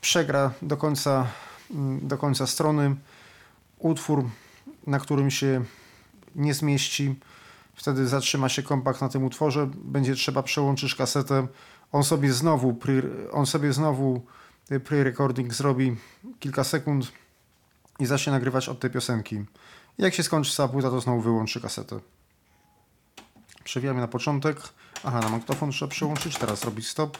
przegra do końca, mm, do końca strony utwór, na którym się nie zmieści, wtedy zatrzyma się kompakt na tym utworze, będzie trzeba przełączyć kasetę on sobie znowu, on sobie znowu y, pre-recording zrobi kilka sekund i zacznie nagrywać od tej piosenki. Jak się skończy cała płyta, to znowu wyłączy kasetę. Przewijamy na początek. Aha, na magnetofon trzeba przełączyć, teraz robić stop.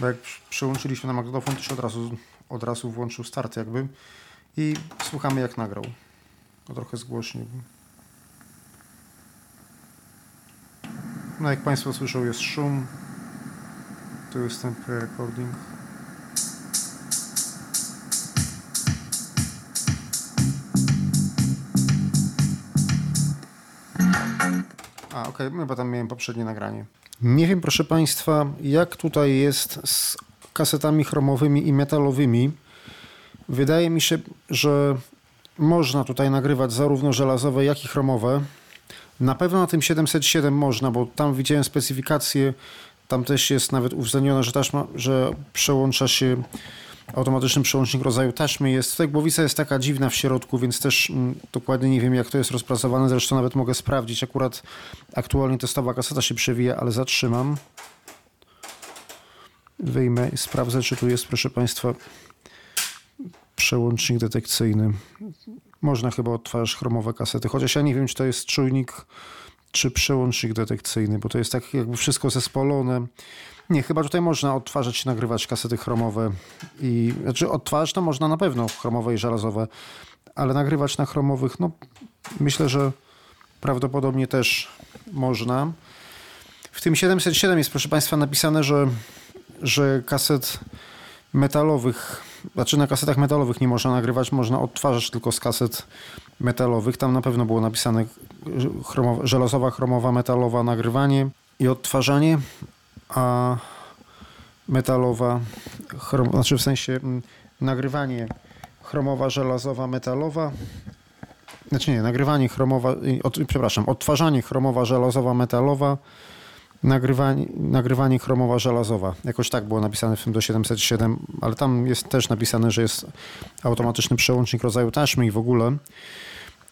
Bo jak przełączyliśmy na magnetofon, to się od razu, od razu włączył start jakby. I słuchamy jak nagrał. To trochę zgłośnie. No jak Państwo słyszą jest szum. Tu jest ten pre-recording. A, okej, okay, bo tam miałem poprzednie nagranie. Nie wiem, proszę Państwa, jak tutaj jest z kasetami chromowymi i metalowymi. Wydaje mi się, że można tutaj nagrywać zarówno żelazowe, jak i chromowe. Na pewno na tym 707 można, bo tam widziałem specyfikację Tam też jest nawet uwzględnione, że taśma, że przełącza się automatyczny przełącznik rodzaju taśmy jest. Tutaj głowica jest taka dziwna w środku, więc też mm, dokładnie nie wiem, jak to jest rozpracowane. Zresztą nawet mogę sprawdzić. Akurat aktualnie testowa kaseta się przewija, ale zatrzymam. Wyjmę i sprawdzę, czy tu jest, proszę Państwa, przełącznik detekcyjny. Można chyba odtwarzać chromowe kasety, chociaż ja nie wiem, czy to jest czujnik, czy przełącznik detekcyjny, bo to jest tak jakby wszystko zespolone. Nie, chyba tutaj można odtwarzać i nagrywać kasety chromowe. I, znaczy odtwarzać to można na pewno chromowe i żelazowe, ale nagrywać na chromowych, no myślę, że prawdopodobnie też można. W tym 707 jest, proszę Państwa, napisane, że, że kaset metalowych, znaczy na kasetach metalowych nie można nagrywać, można odtwarzać tylko z kaset metalowych. Tam na pewno było napisane chromowa, żelazowa, chromowa, metalowa nagrywanie i odtwarzanie, a metalowa, chrom, znaczy w sensie m, nagrywanie chromowa, żelazowa, metalowa. Znaczy nie, nagrywanie chromowa, od, przepraszam, odtwarzanie chromowa, żelazowa, metalowa, nagrywanie, nagrywanie chromowa, żelazowa. Jakoś tak było napisane w tym do 707, ale tam jest też napisane, że jest automatyczny przełącznik rodzaju taśmy i w ogóle.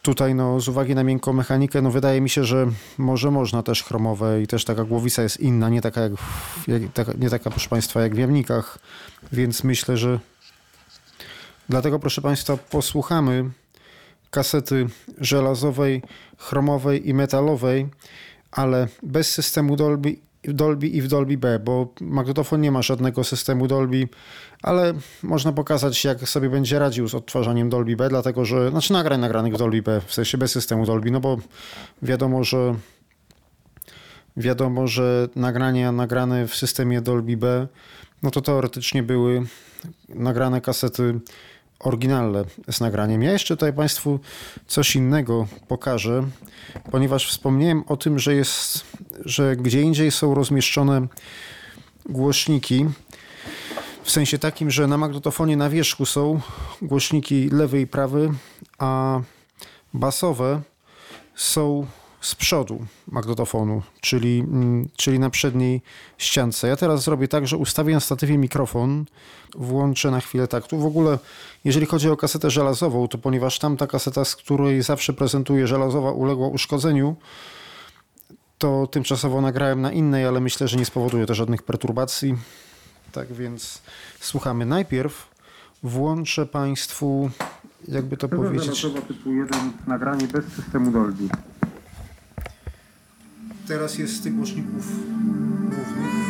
Tutaj no, z uwagi na miękką mechanikę, no wydaje mi się, że może można też chromowe i też taka głowica jest inna, nie taka jak, jak taka, nie taka proszę Państwa jak w jamnikach, więc myślę, że dlatego proszę Państwa posłuchamy kasety żelazowej, chromowej i metalowej, ale bez systemu Dolby w Dolby i w Dolby B, bo magnetofon nie ma żadnego systemu Dolby, ale można pokazać, jak sobie będzie radził z odtwarzaniem Dolby B, dlatego że, znaczy nagrań nagranych w Dolby B, w sensie bez systemu Dolby, no bo wiadomo, że wiadomo, że nagrania nagrane w systemie Dolby B, no to teoretycznie były nagrane kasety oryginalne z nagraniem. Ja jeszcze tutaj Państwu coś innego pokażę, ponieważ wspomniałem o tym, że jest, że gdzie indziej są rozmieszczone głośniki. W sensie takim, że na magnetofonie na wierzchu są głośniki lewy i prawy, a basowe są z przodu magnetofonu, czyli, mm, czyli na przedniej ściance. Ja teraz zrobię tak, że ustawię na statywie mikrofon, włączę na chwilę tak. Tu w ogóle, jeżeli chodzi o kasetę żelazową, to ponieważ tamta kaseta, z której zawsze prezentuję żelazowa, uległa uszkodzeniu, to tymczasowo nagrałem na innej, ale myślę, że nie spowoduje to żadnych perturbacji. Tak więc słuchamy. Najpierw włączę Państwu, jakby to powiedzieć... typu 1 nagranie bez systemu Dolby. Teraz jest z tych głośników głównych.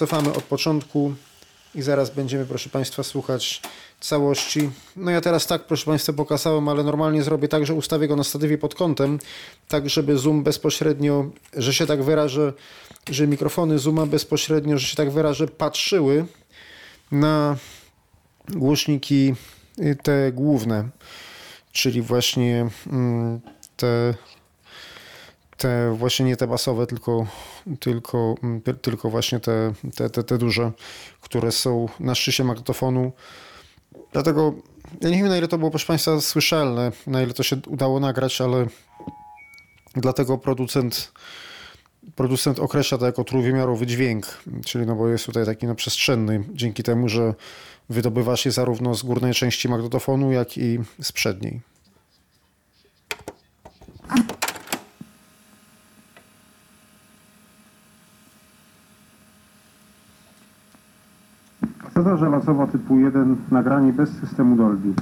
Cofamy od początku i zaraz będziemy, proszę Państwa, słuchać całości. No ja teraz tak, proszę Państwa, pokazałem, ale normalnie zrobię tak, że ustawię go na statywie pod kątem, tak żeby zoom bezpośrednio, że się tak wyrażę, że mikrofony zooma bezpośrednio, że się tak wyrażę, patrzyły na głośniki y, te główne, czyli właśnie mm, te te właśnie nie te basowe, tylko, tylko, tylko właśnie te, te, te, te duże, które są na szczycie magnetofonu. Dlatego ja nie wiem, na ile to było, proszę Państwa, słyszalne, na ile to się udało nagrać, ale dlatego producent, producent określa to jako trójwymiarowy dźwięk, czyli no bo jest tutaj taki no przestrzenny, dzięki temu, że wydobywa się zarówno z górnej części magnetofonu, jak i z przedniej. Kaseta żelazowa typu 1, nagranie bez systemu Dolby.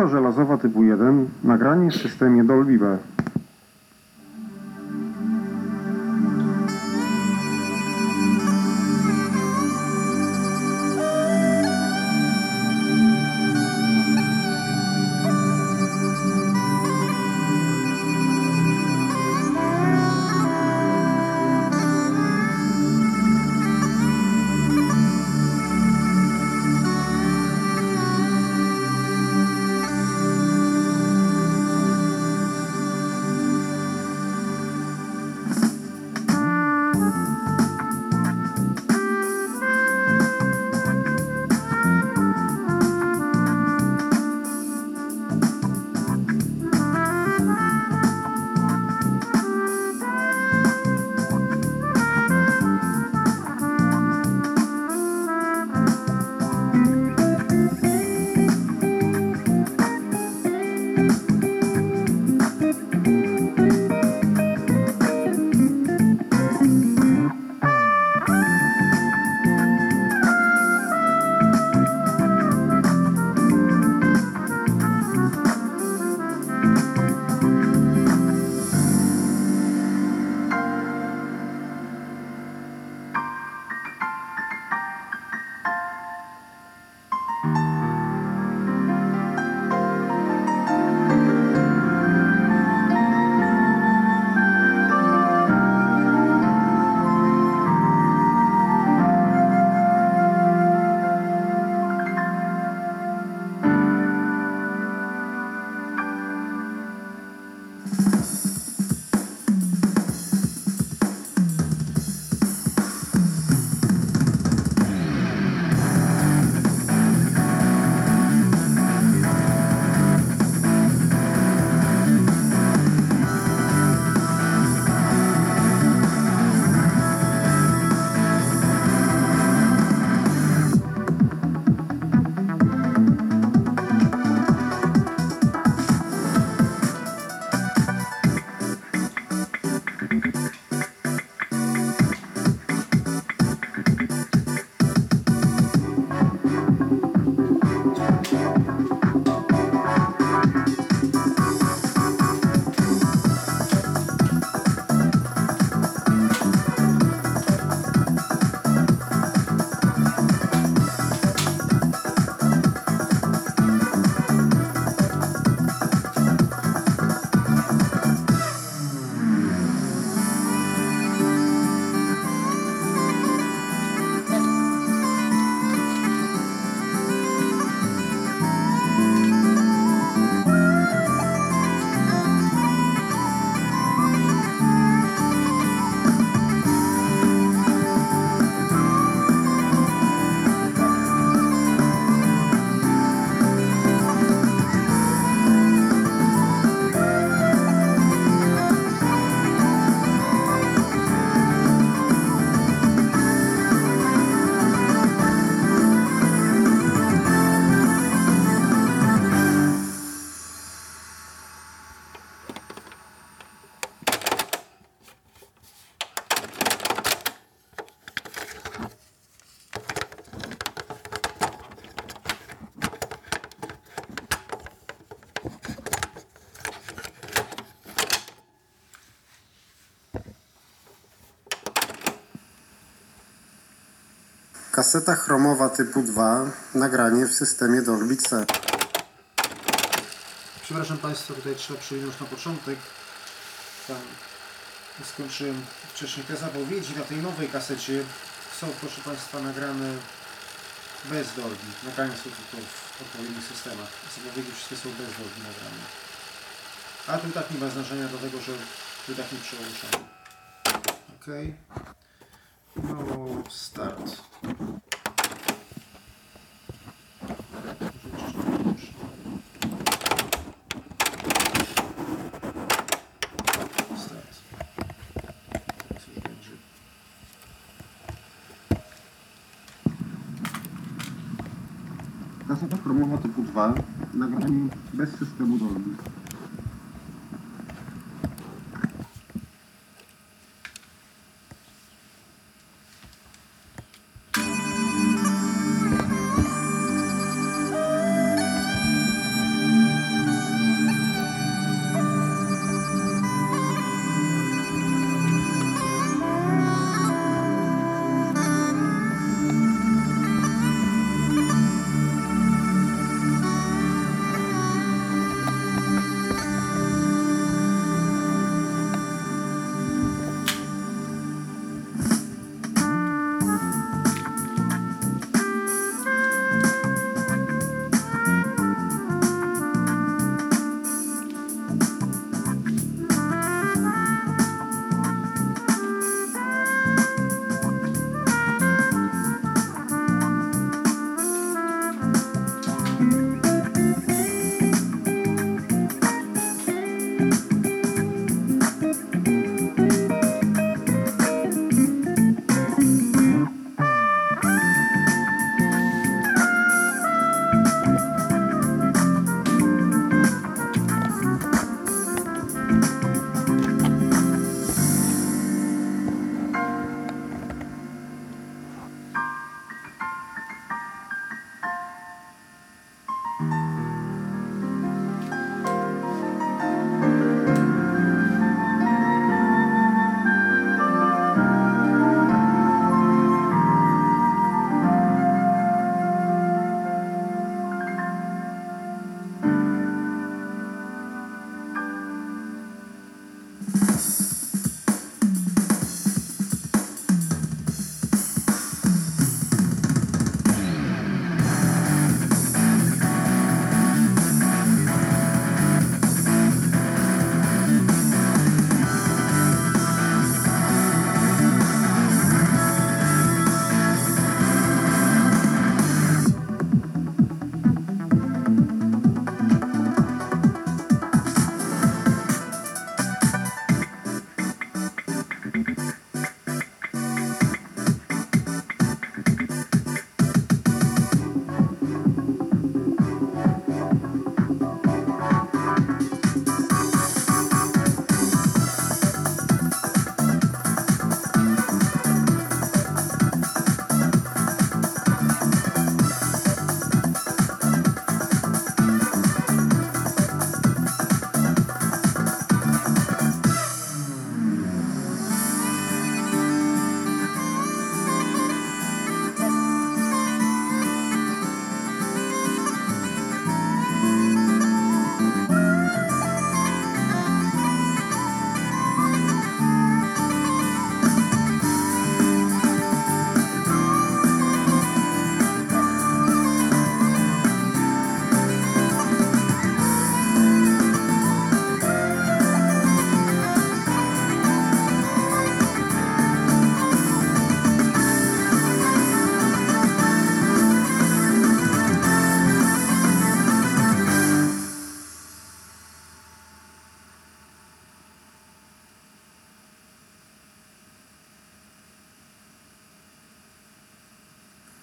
Kaseta żelazowa typu 1, nagranie w systemie Dolby. Kaseta chromowa typu 2, nagranie w systemie Dolby C. Przepraszam Państwa, tutaj trzeba przywinąć na początek. Tam skończyłem wcześniej te zapowiedzi. Na tej nowej kasecie są, proszę Państwa, nagrane bez Dolby. Nagrania są tylko w odpowiednich systemach. Zapowiedzi wszystkie są bez Dolby nagrane. A tu tak nie ma znaczenia, dlatego że tu tak nie przełączamy. Ok. No, start. Start. Kaseta chromowa typu 2, nagranie bez systemu Dolby.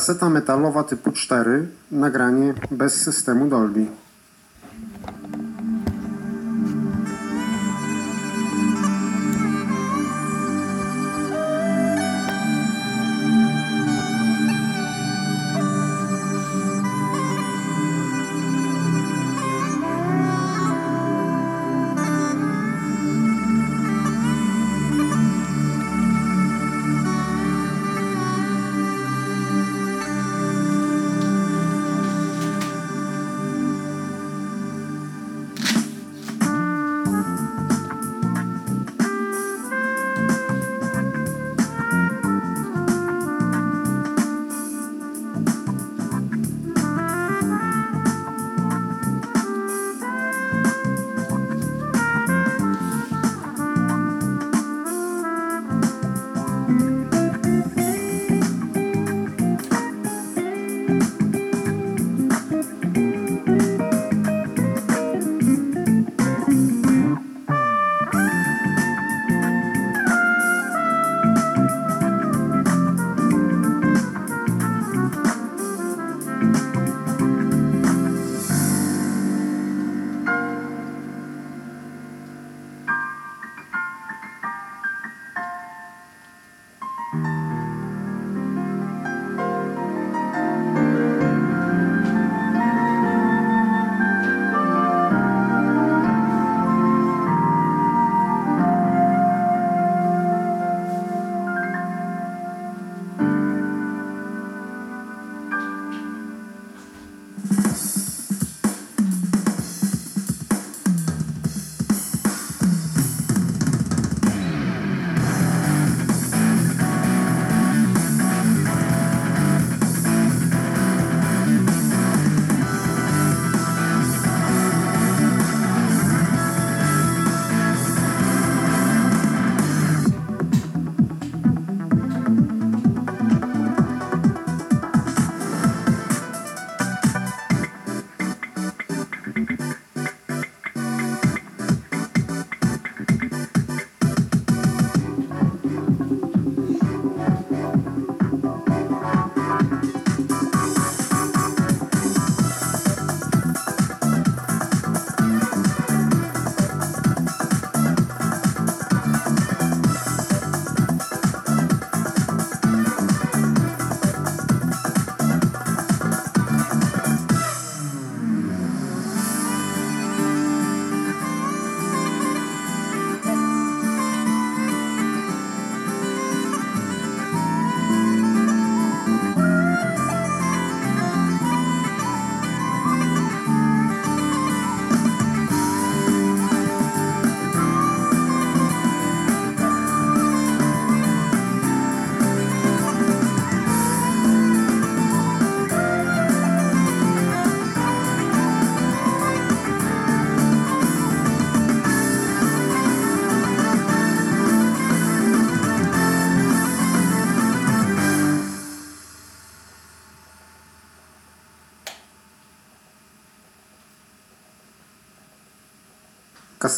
Kaseta metalowa typu 4, nagranie bez systemu Dolby.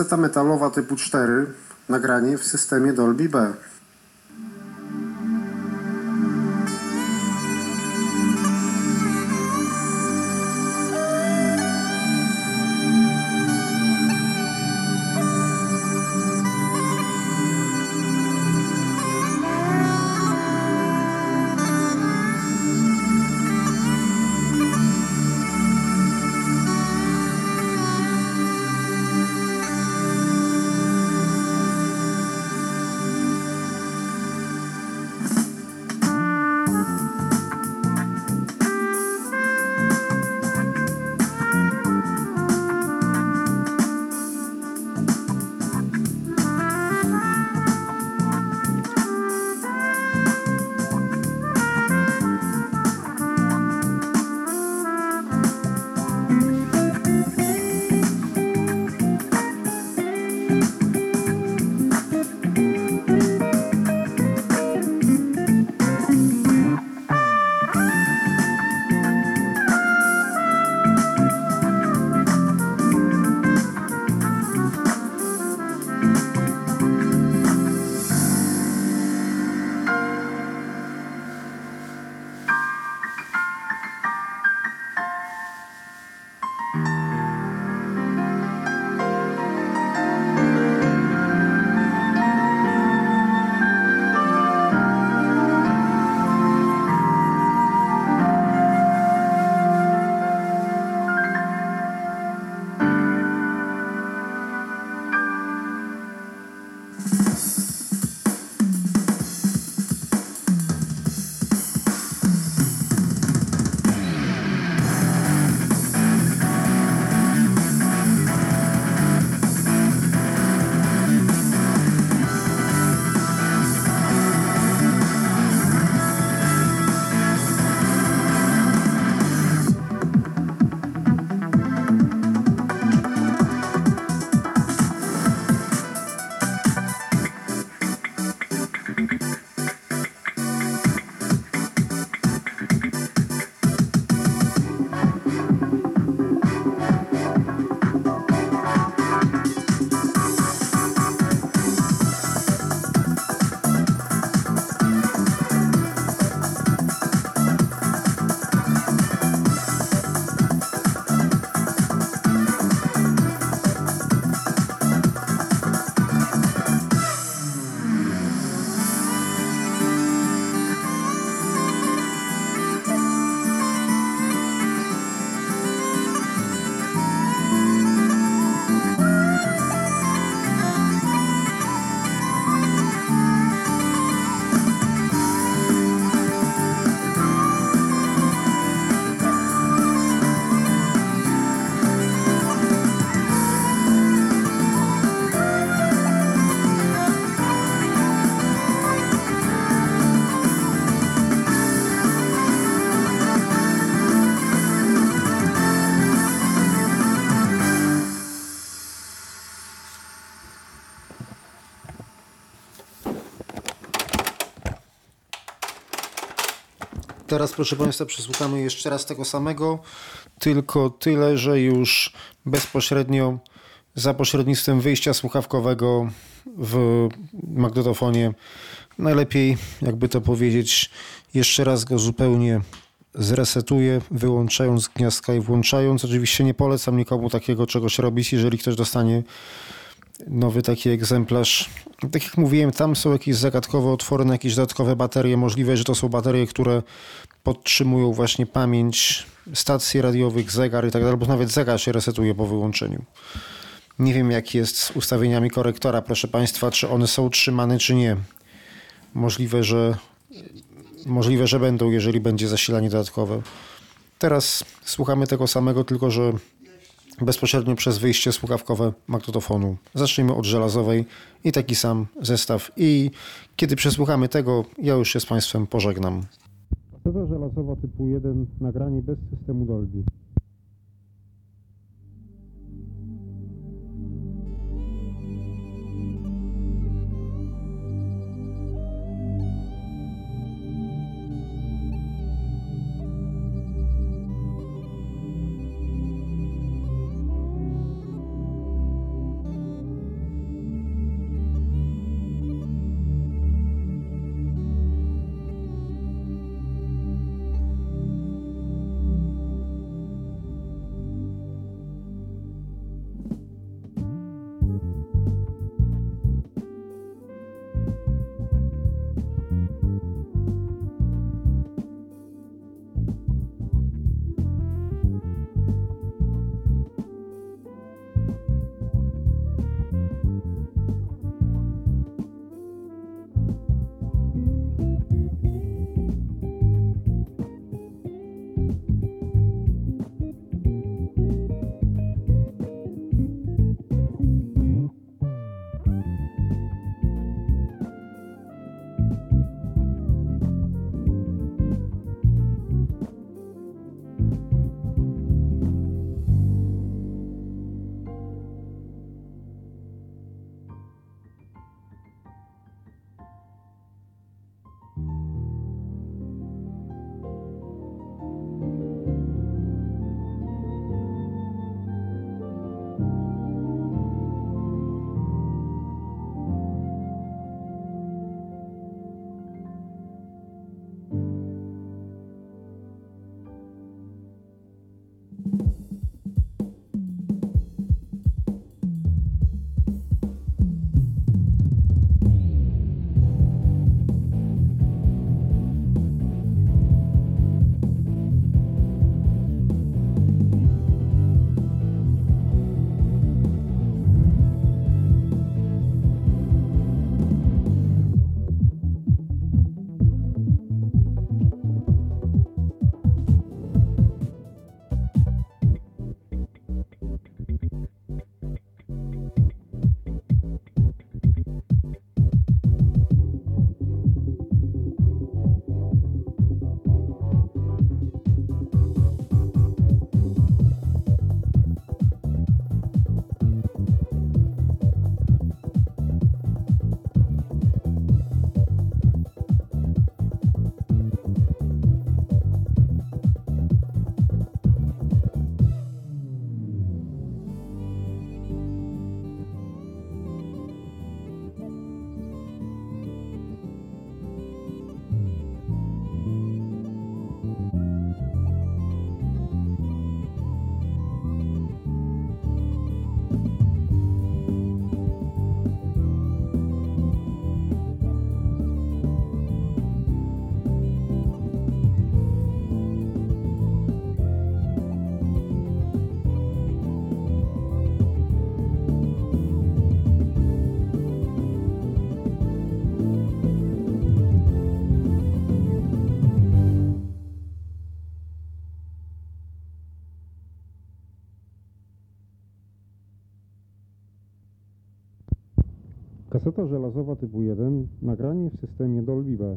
Kaseta metalowa typu 4, nagranie w systemie Dolby B. Teraz, proszę Państwa, przesłuchamy jeszcze raz tego samego, tylko tyle, że już bezpośrednio za pośrednictwem wyjścia słuchawkowego w magnetofonie. Najlepiej, jakby to powiedzieć, jeszcze raz go zupełnie zresetuję, wyłączając gniazdka i włączając. Oczywiście nie polecam nikomu takiego czegoś robić, jeżeli ktoś dostanie nowy taki egzemplarz. Tak jak mówiłem, tam są jakieś zagadkowe otwory na jakieś dodatkowe baterie. Możliwe, że to są baterie, które podtrzymują właśnie pamięć stacji radiowych, zegar i tak dalej, bo nawet zegar się resetuje po wyłączeniu. Nie wiem, jak jest z ustawieniami korektora, proszę Państwa, czy one są trzymane, czy nie. Możliwe, że, możliwe, że będą, jeżeli będzie zasilanie dodatkowe. Teraz słuchamy tego samego, tylko że bezpośrednio przez wyjście słuchawkowe magnetofonu. Zacznijmy od żelazowej i taki sam zestaw. I kiedy przesłuchamy tego, ja już się z Państwem pożegnam. Kaseta żelazowa typu 1, nagranie bez systemu Dolby. Kaseta żelazowa typu 1, nagranie w systemie Dolby B.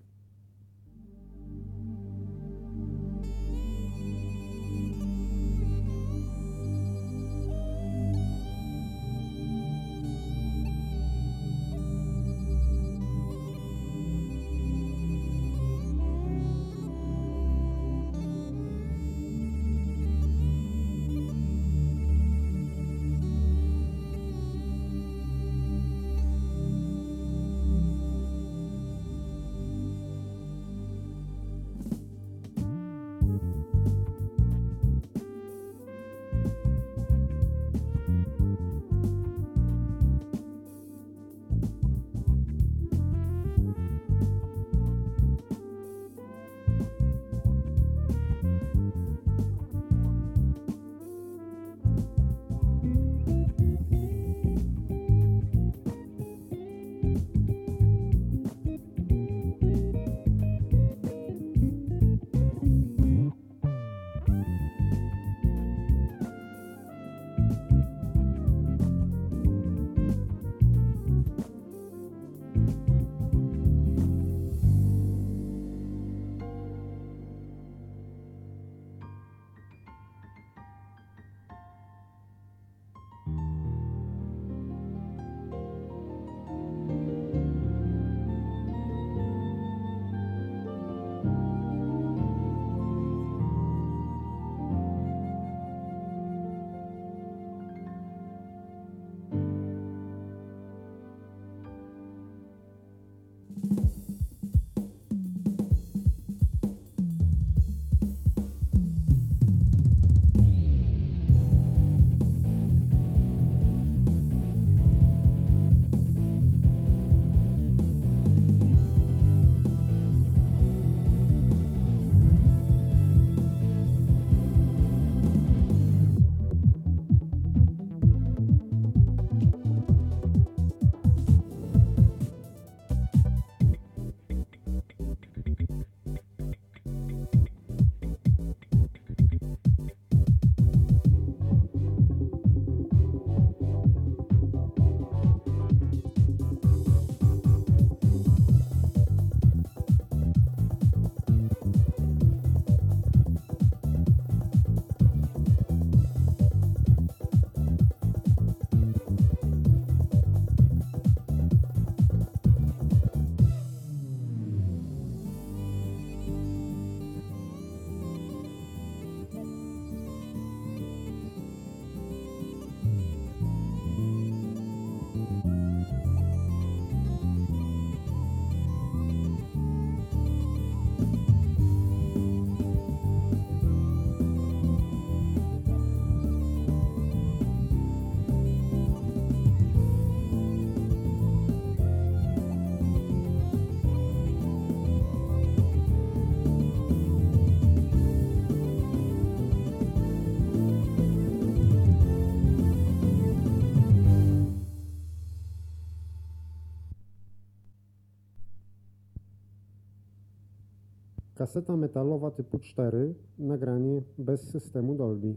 Kaseta metalowa typu 4, nagranie bez systemu Dolby.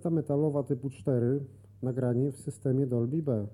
Kaseta metalowa typu 4, nagranie w systemie Dolby B.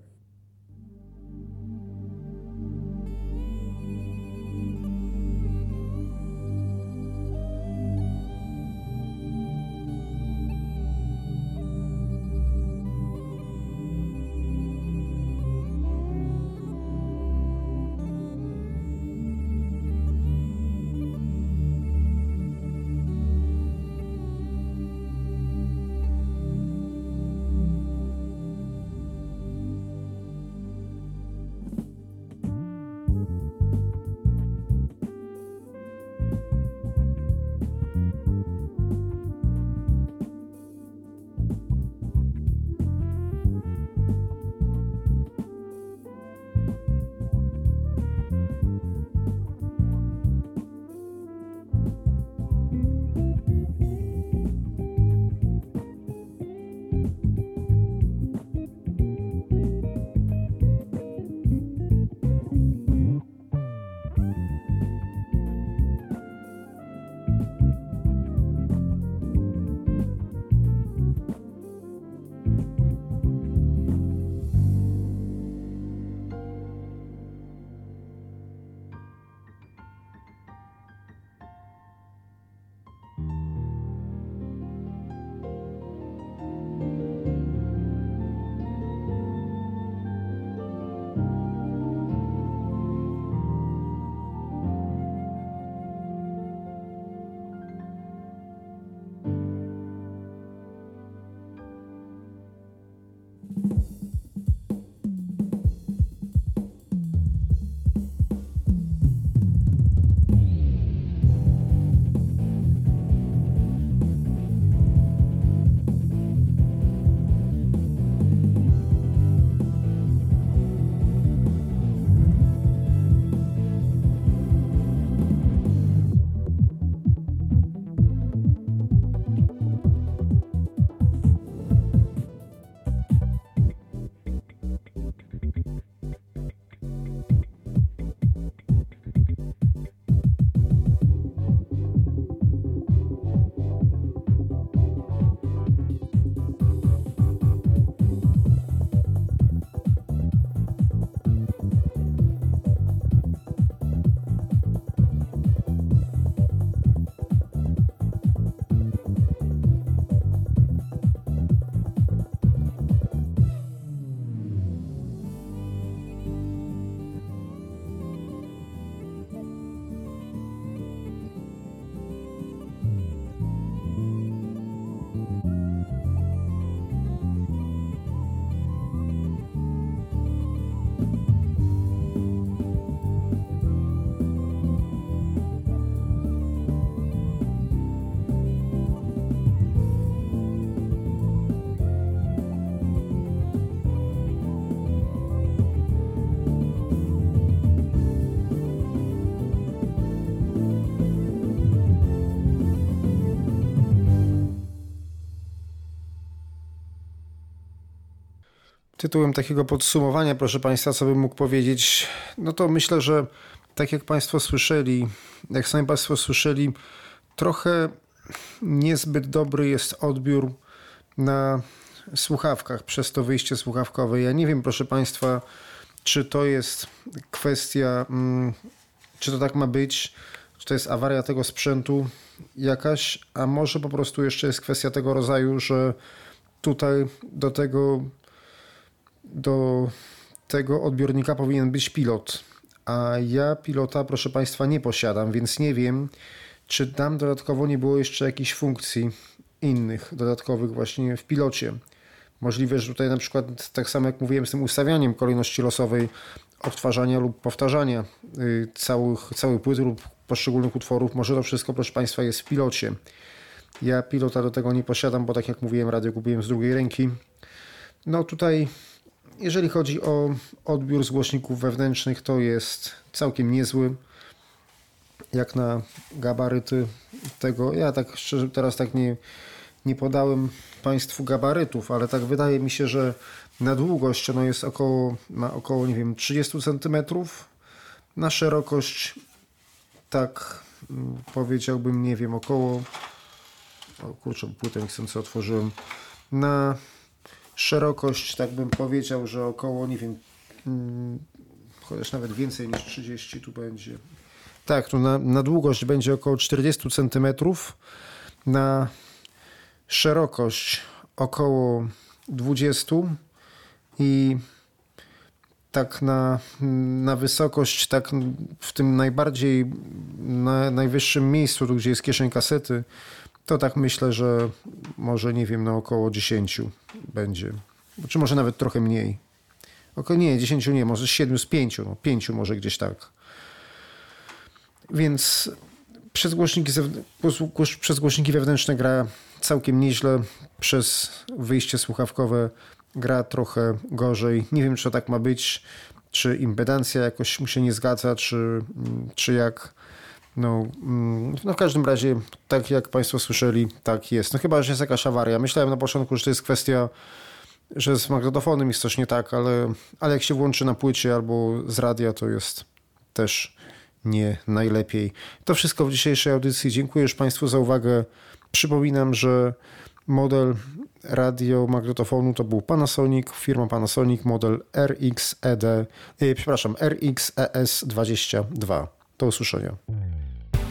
tytułem takiego podsumowania, proszę Państwa, co bym mógł powiedzieć, no to myślę, że tak jak Państwo słyszeli, jak sami Państwo słyszeli, trochę niezbyt dobry jest odbiór na słuchawkach przez to wyjście słuchawkowe. Ja nie wiem, proszę Państwa, czy to jest kwestia, mm, czy to tak ma być, czy to jest awaria tego sprzętu jakaś, a może po prostu jeszcze jest kwestia tego rodzaju, że tutaj do tego, do tego odbiornika powinien być pilot. A ja pilota, proszę Państwa, nie posiadam, więc nie wiem, czy tam dodatkowo nie było jeszcze jakichś funkcji innych, dodatkowych właśnie w pilocie. Możliwe, że tutaj na przykład tak samo jak mówiłem z tym ustawianiem kolejności losowej odtwarzania lub powtarzania y, całych, całych płyt lub poszczególnych utworów, może to wszystko, proszę Państwa, jest w pilocie. Ja pilota do tego nie posiadam, bo tak jak mówiłem, radio kupiłem z drugiej ręki. No tutaj, jeżeli chodzi o odbiór z głośników wewnętrznych, to jest całkiem niezły. Jak na gabaryty tego, ja tak szczerze teraz tak nie, nie podałem Państwu gabarytów, ale tak wydaje mi się, że na długość ono jest około, ma około, nie wiem, 30 cm. Na szerokość tak mm, powiedziałbym, nie wiem, około o kurczę, płytę niechcący otworzyłem. Na szerokość, tak bym powiedział, że około, nie wiem, mm, chociaż nawet więcej niż 30 tu będzie. Tak, tu na, na długość będzie około 40 cm, na szerokość około 20 i tak na, na wysokość, tak w tym najbardziej, na najwyższym miejscu, tu gdzie jest kieszeń kasety, to tak myślę, że może nie wiem, na około 10 będzie. Czy może nawet trochę mniej. Około nie, 10 nie, może 7 z 5, no 5 może gdzieś tak. Więc przez głośniki, przez głośniki wewnętrzne gra całkiem nieźle. Przez wyjście słuchawkowe gra trochę gorzej. Nie wiem, czy to tak ma być, czy impedancja jakoś mu się nie zgadza, czy, czy jak. No, mm, no w każdym razie, tak jak Państwo słyszeli, tak jest. No chyba, że jest jakaś awaria. Myślałem na początku, że to jest kwestia, że z magnetofonem jest coś nie tak, ale, ale jak się włączy na płycie albo z radia, to jest też nie najlepiej. To wszystko w dzisiejszej audycji. Dziękuję już Państwu za uwagę. Przypominam, że model radio magnetofonu to był Panasonic, firma Panasonic, model RXED, yy, przepraszam, RXES22. Do usłyszenia.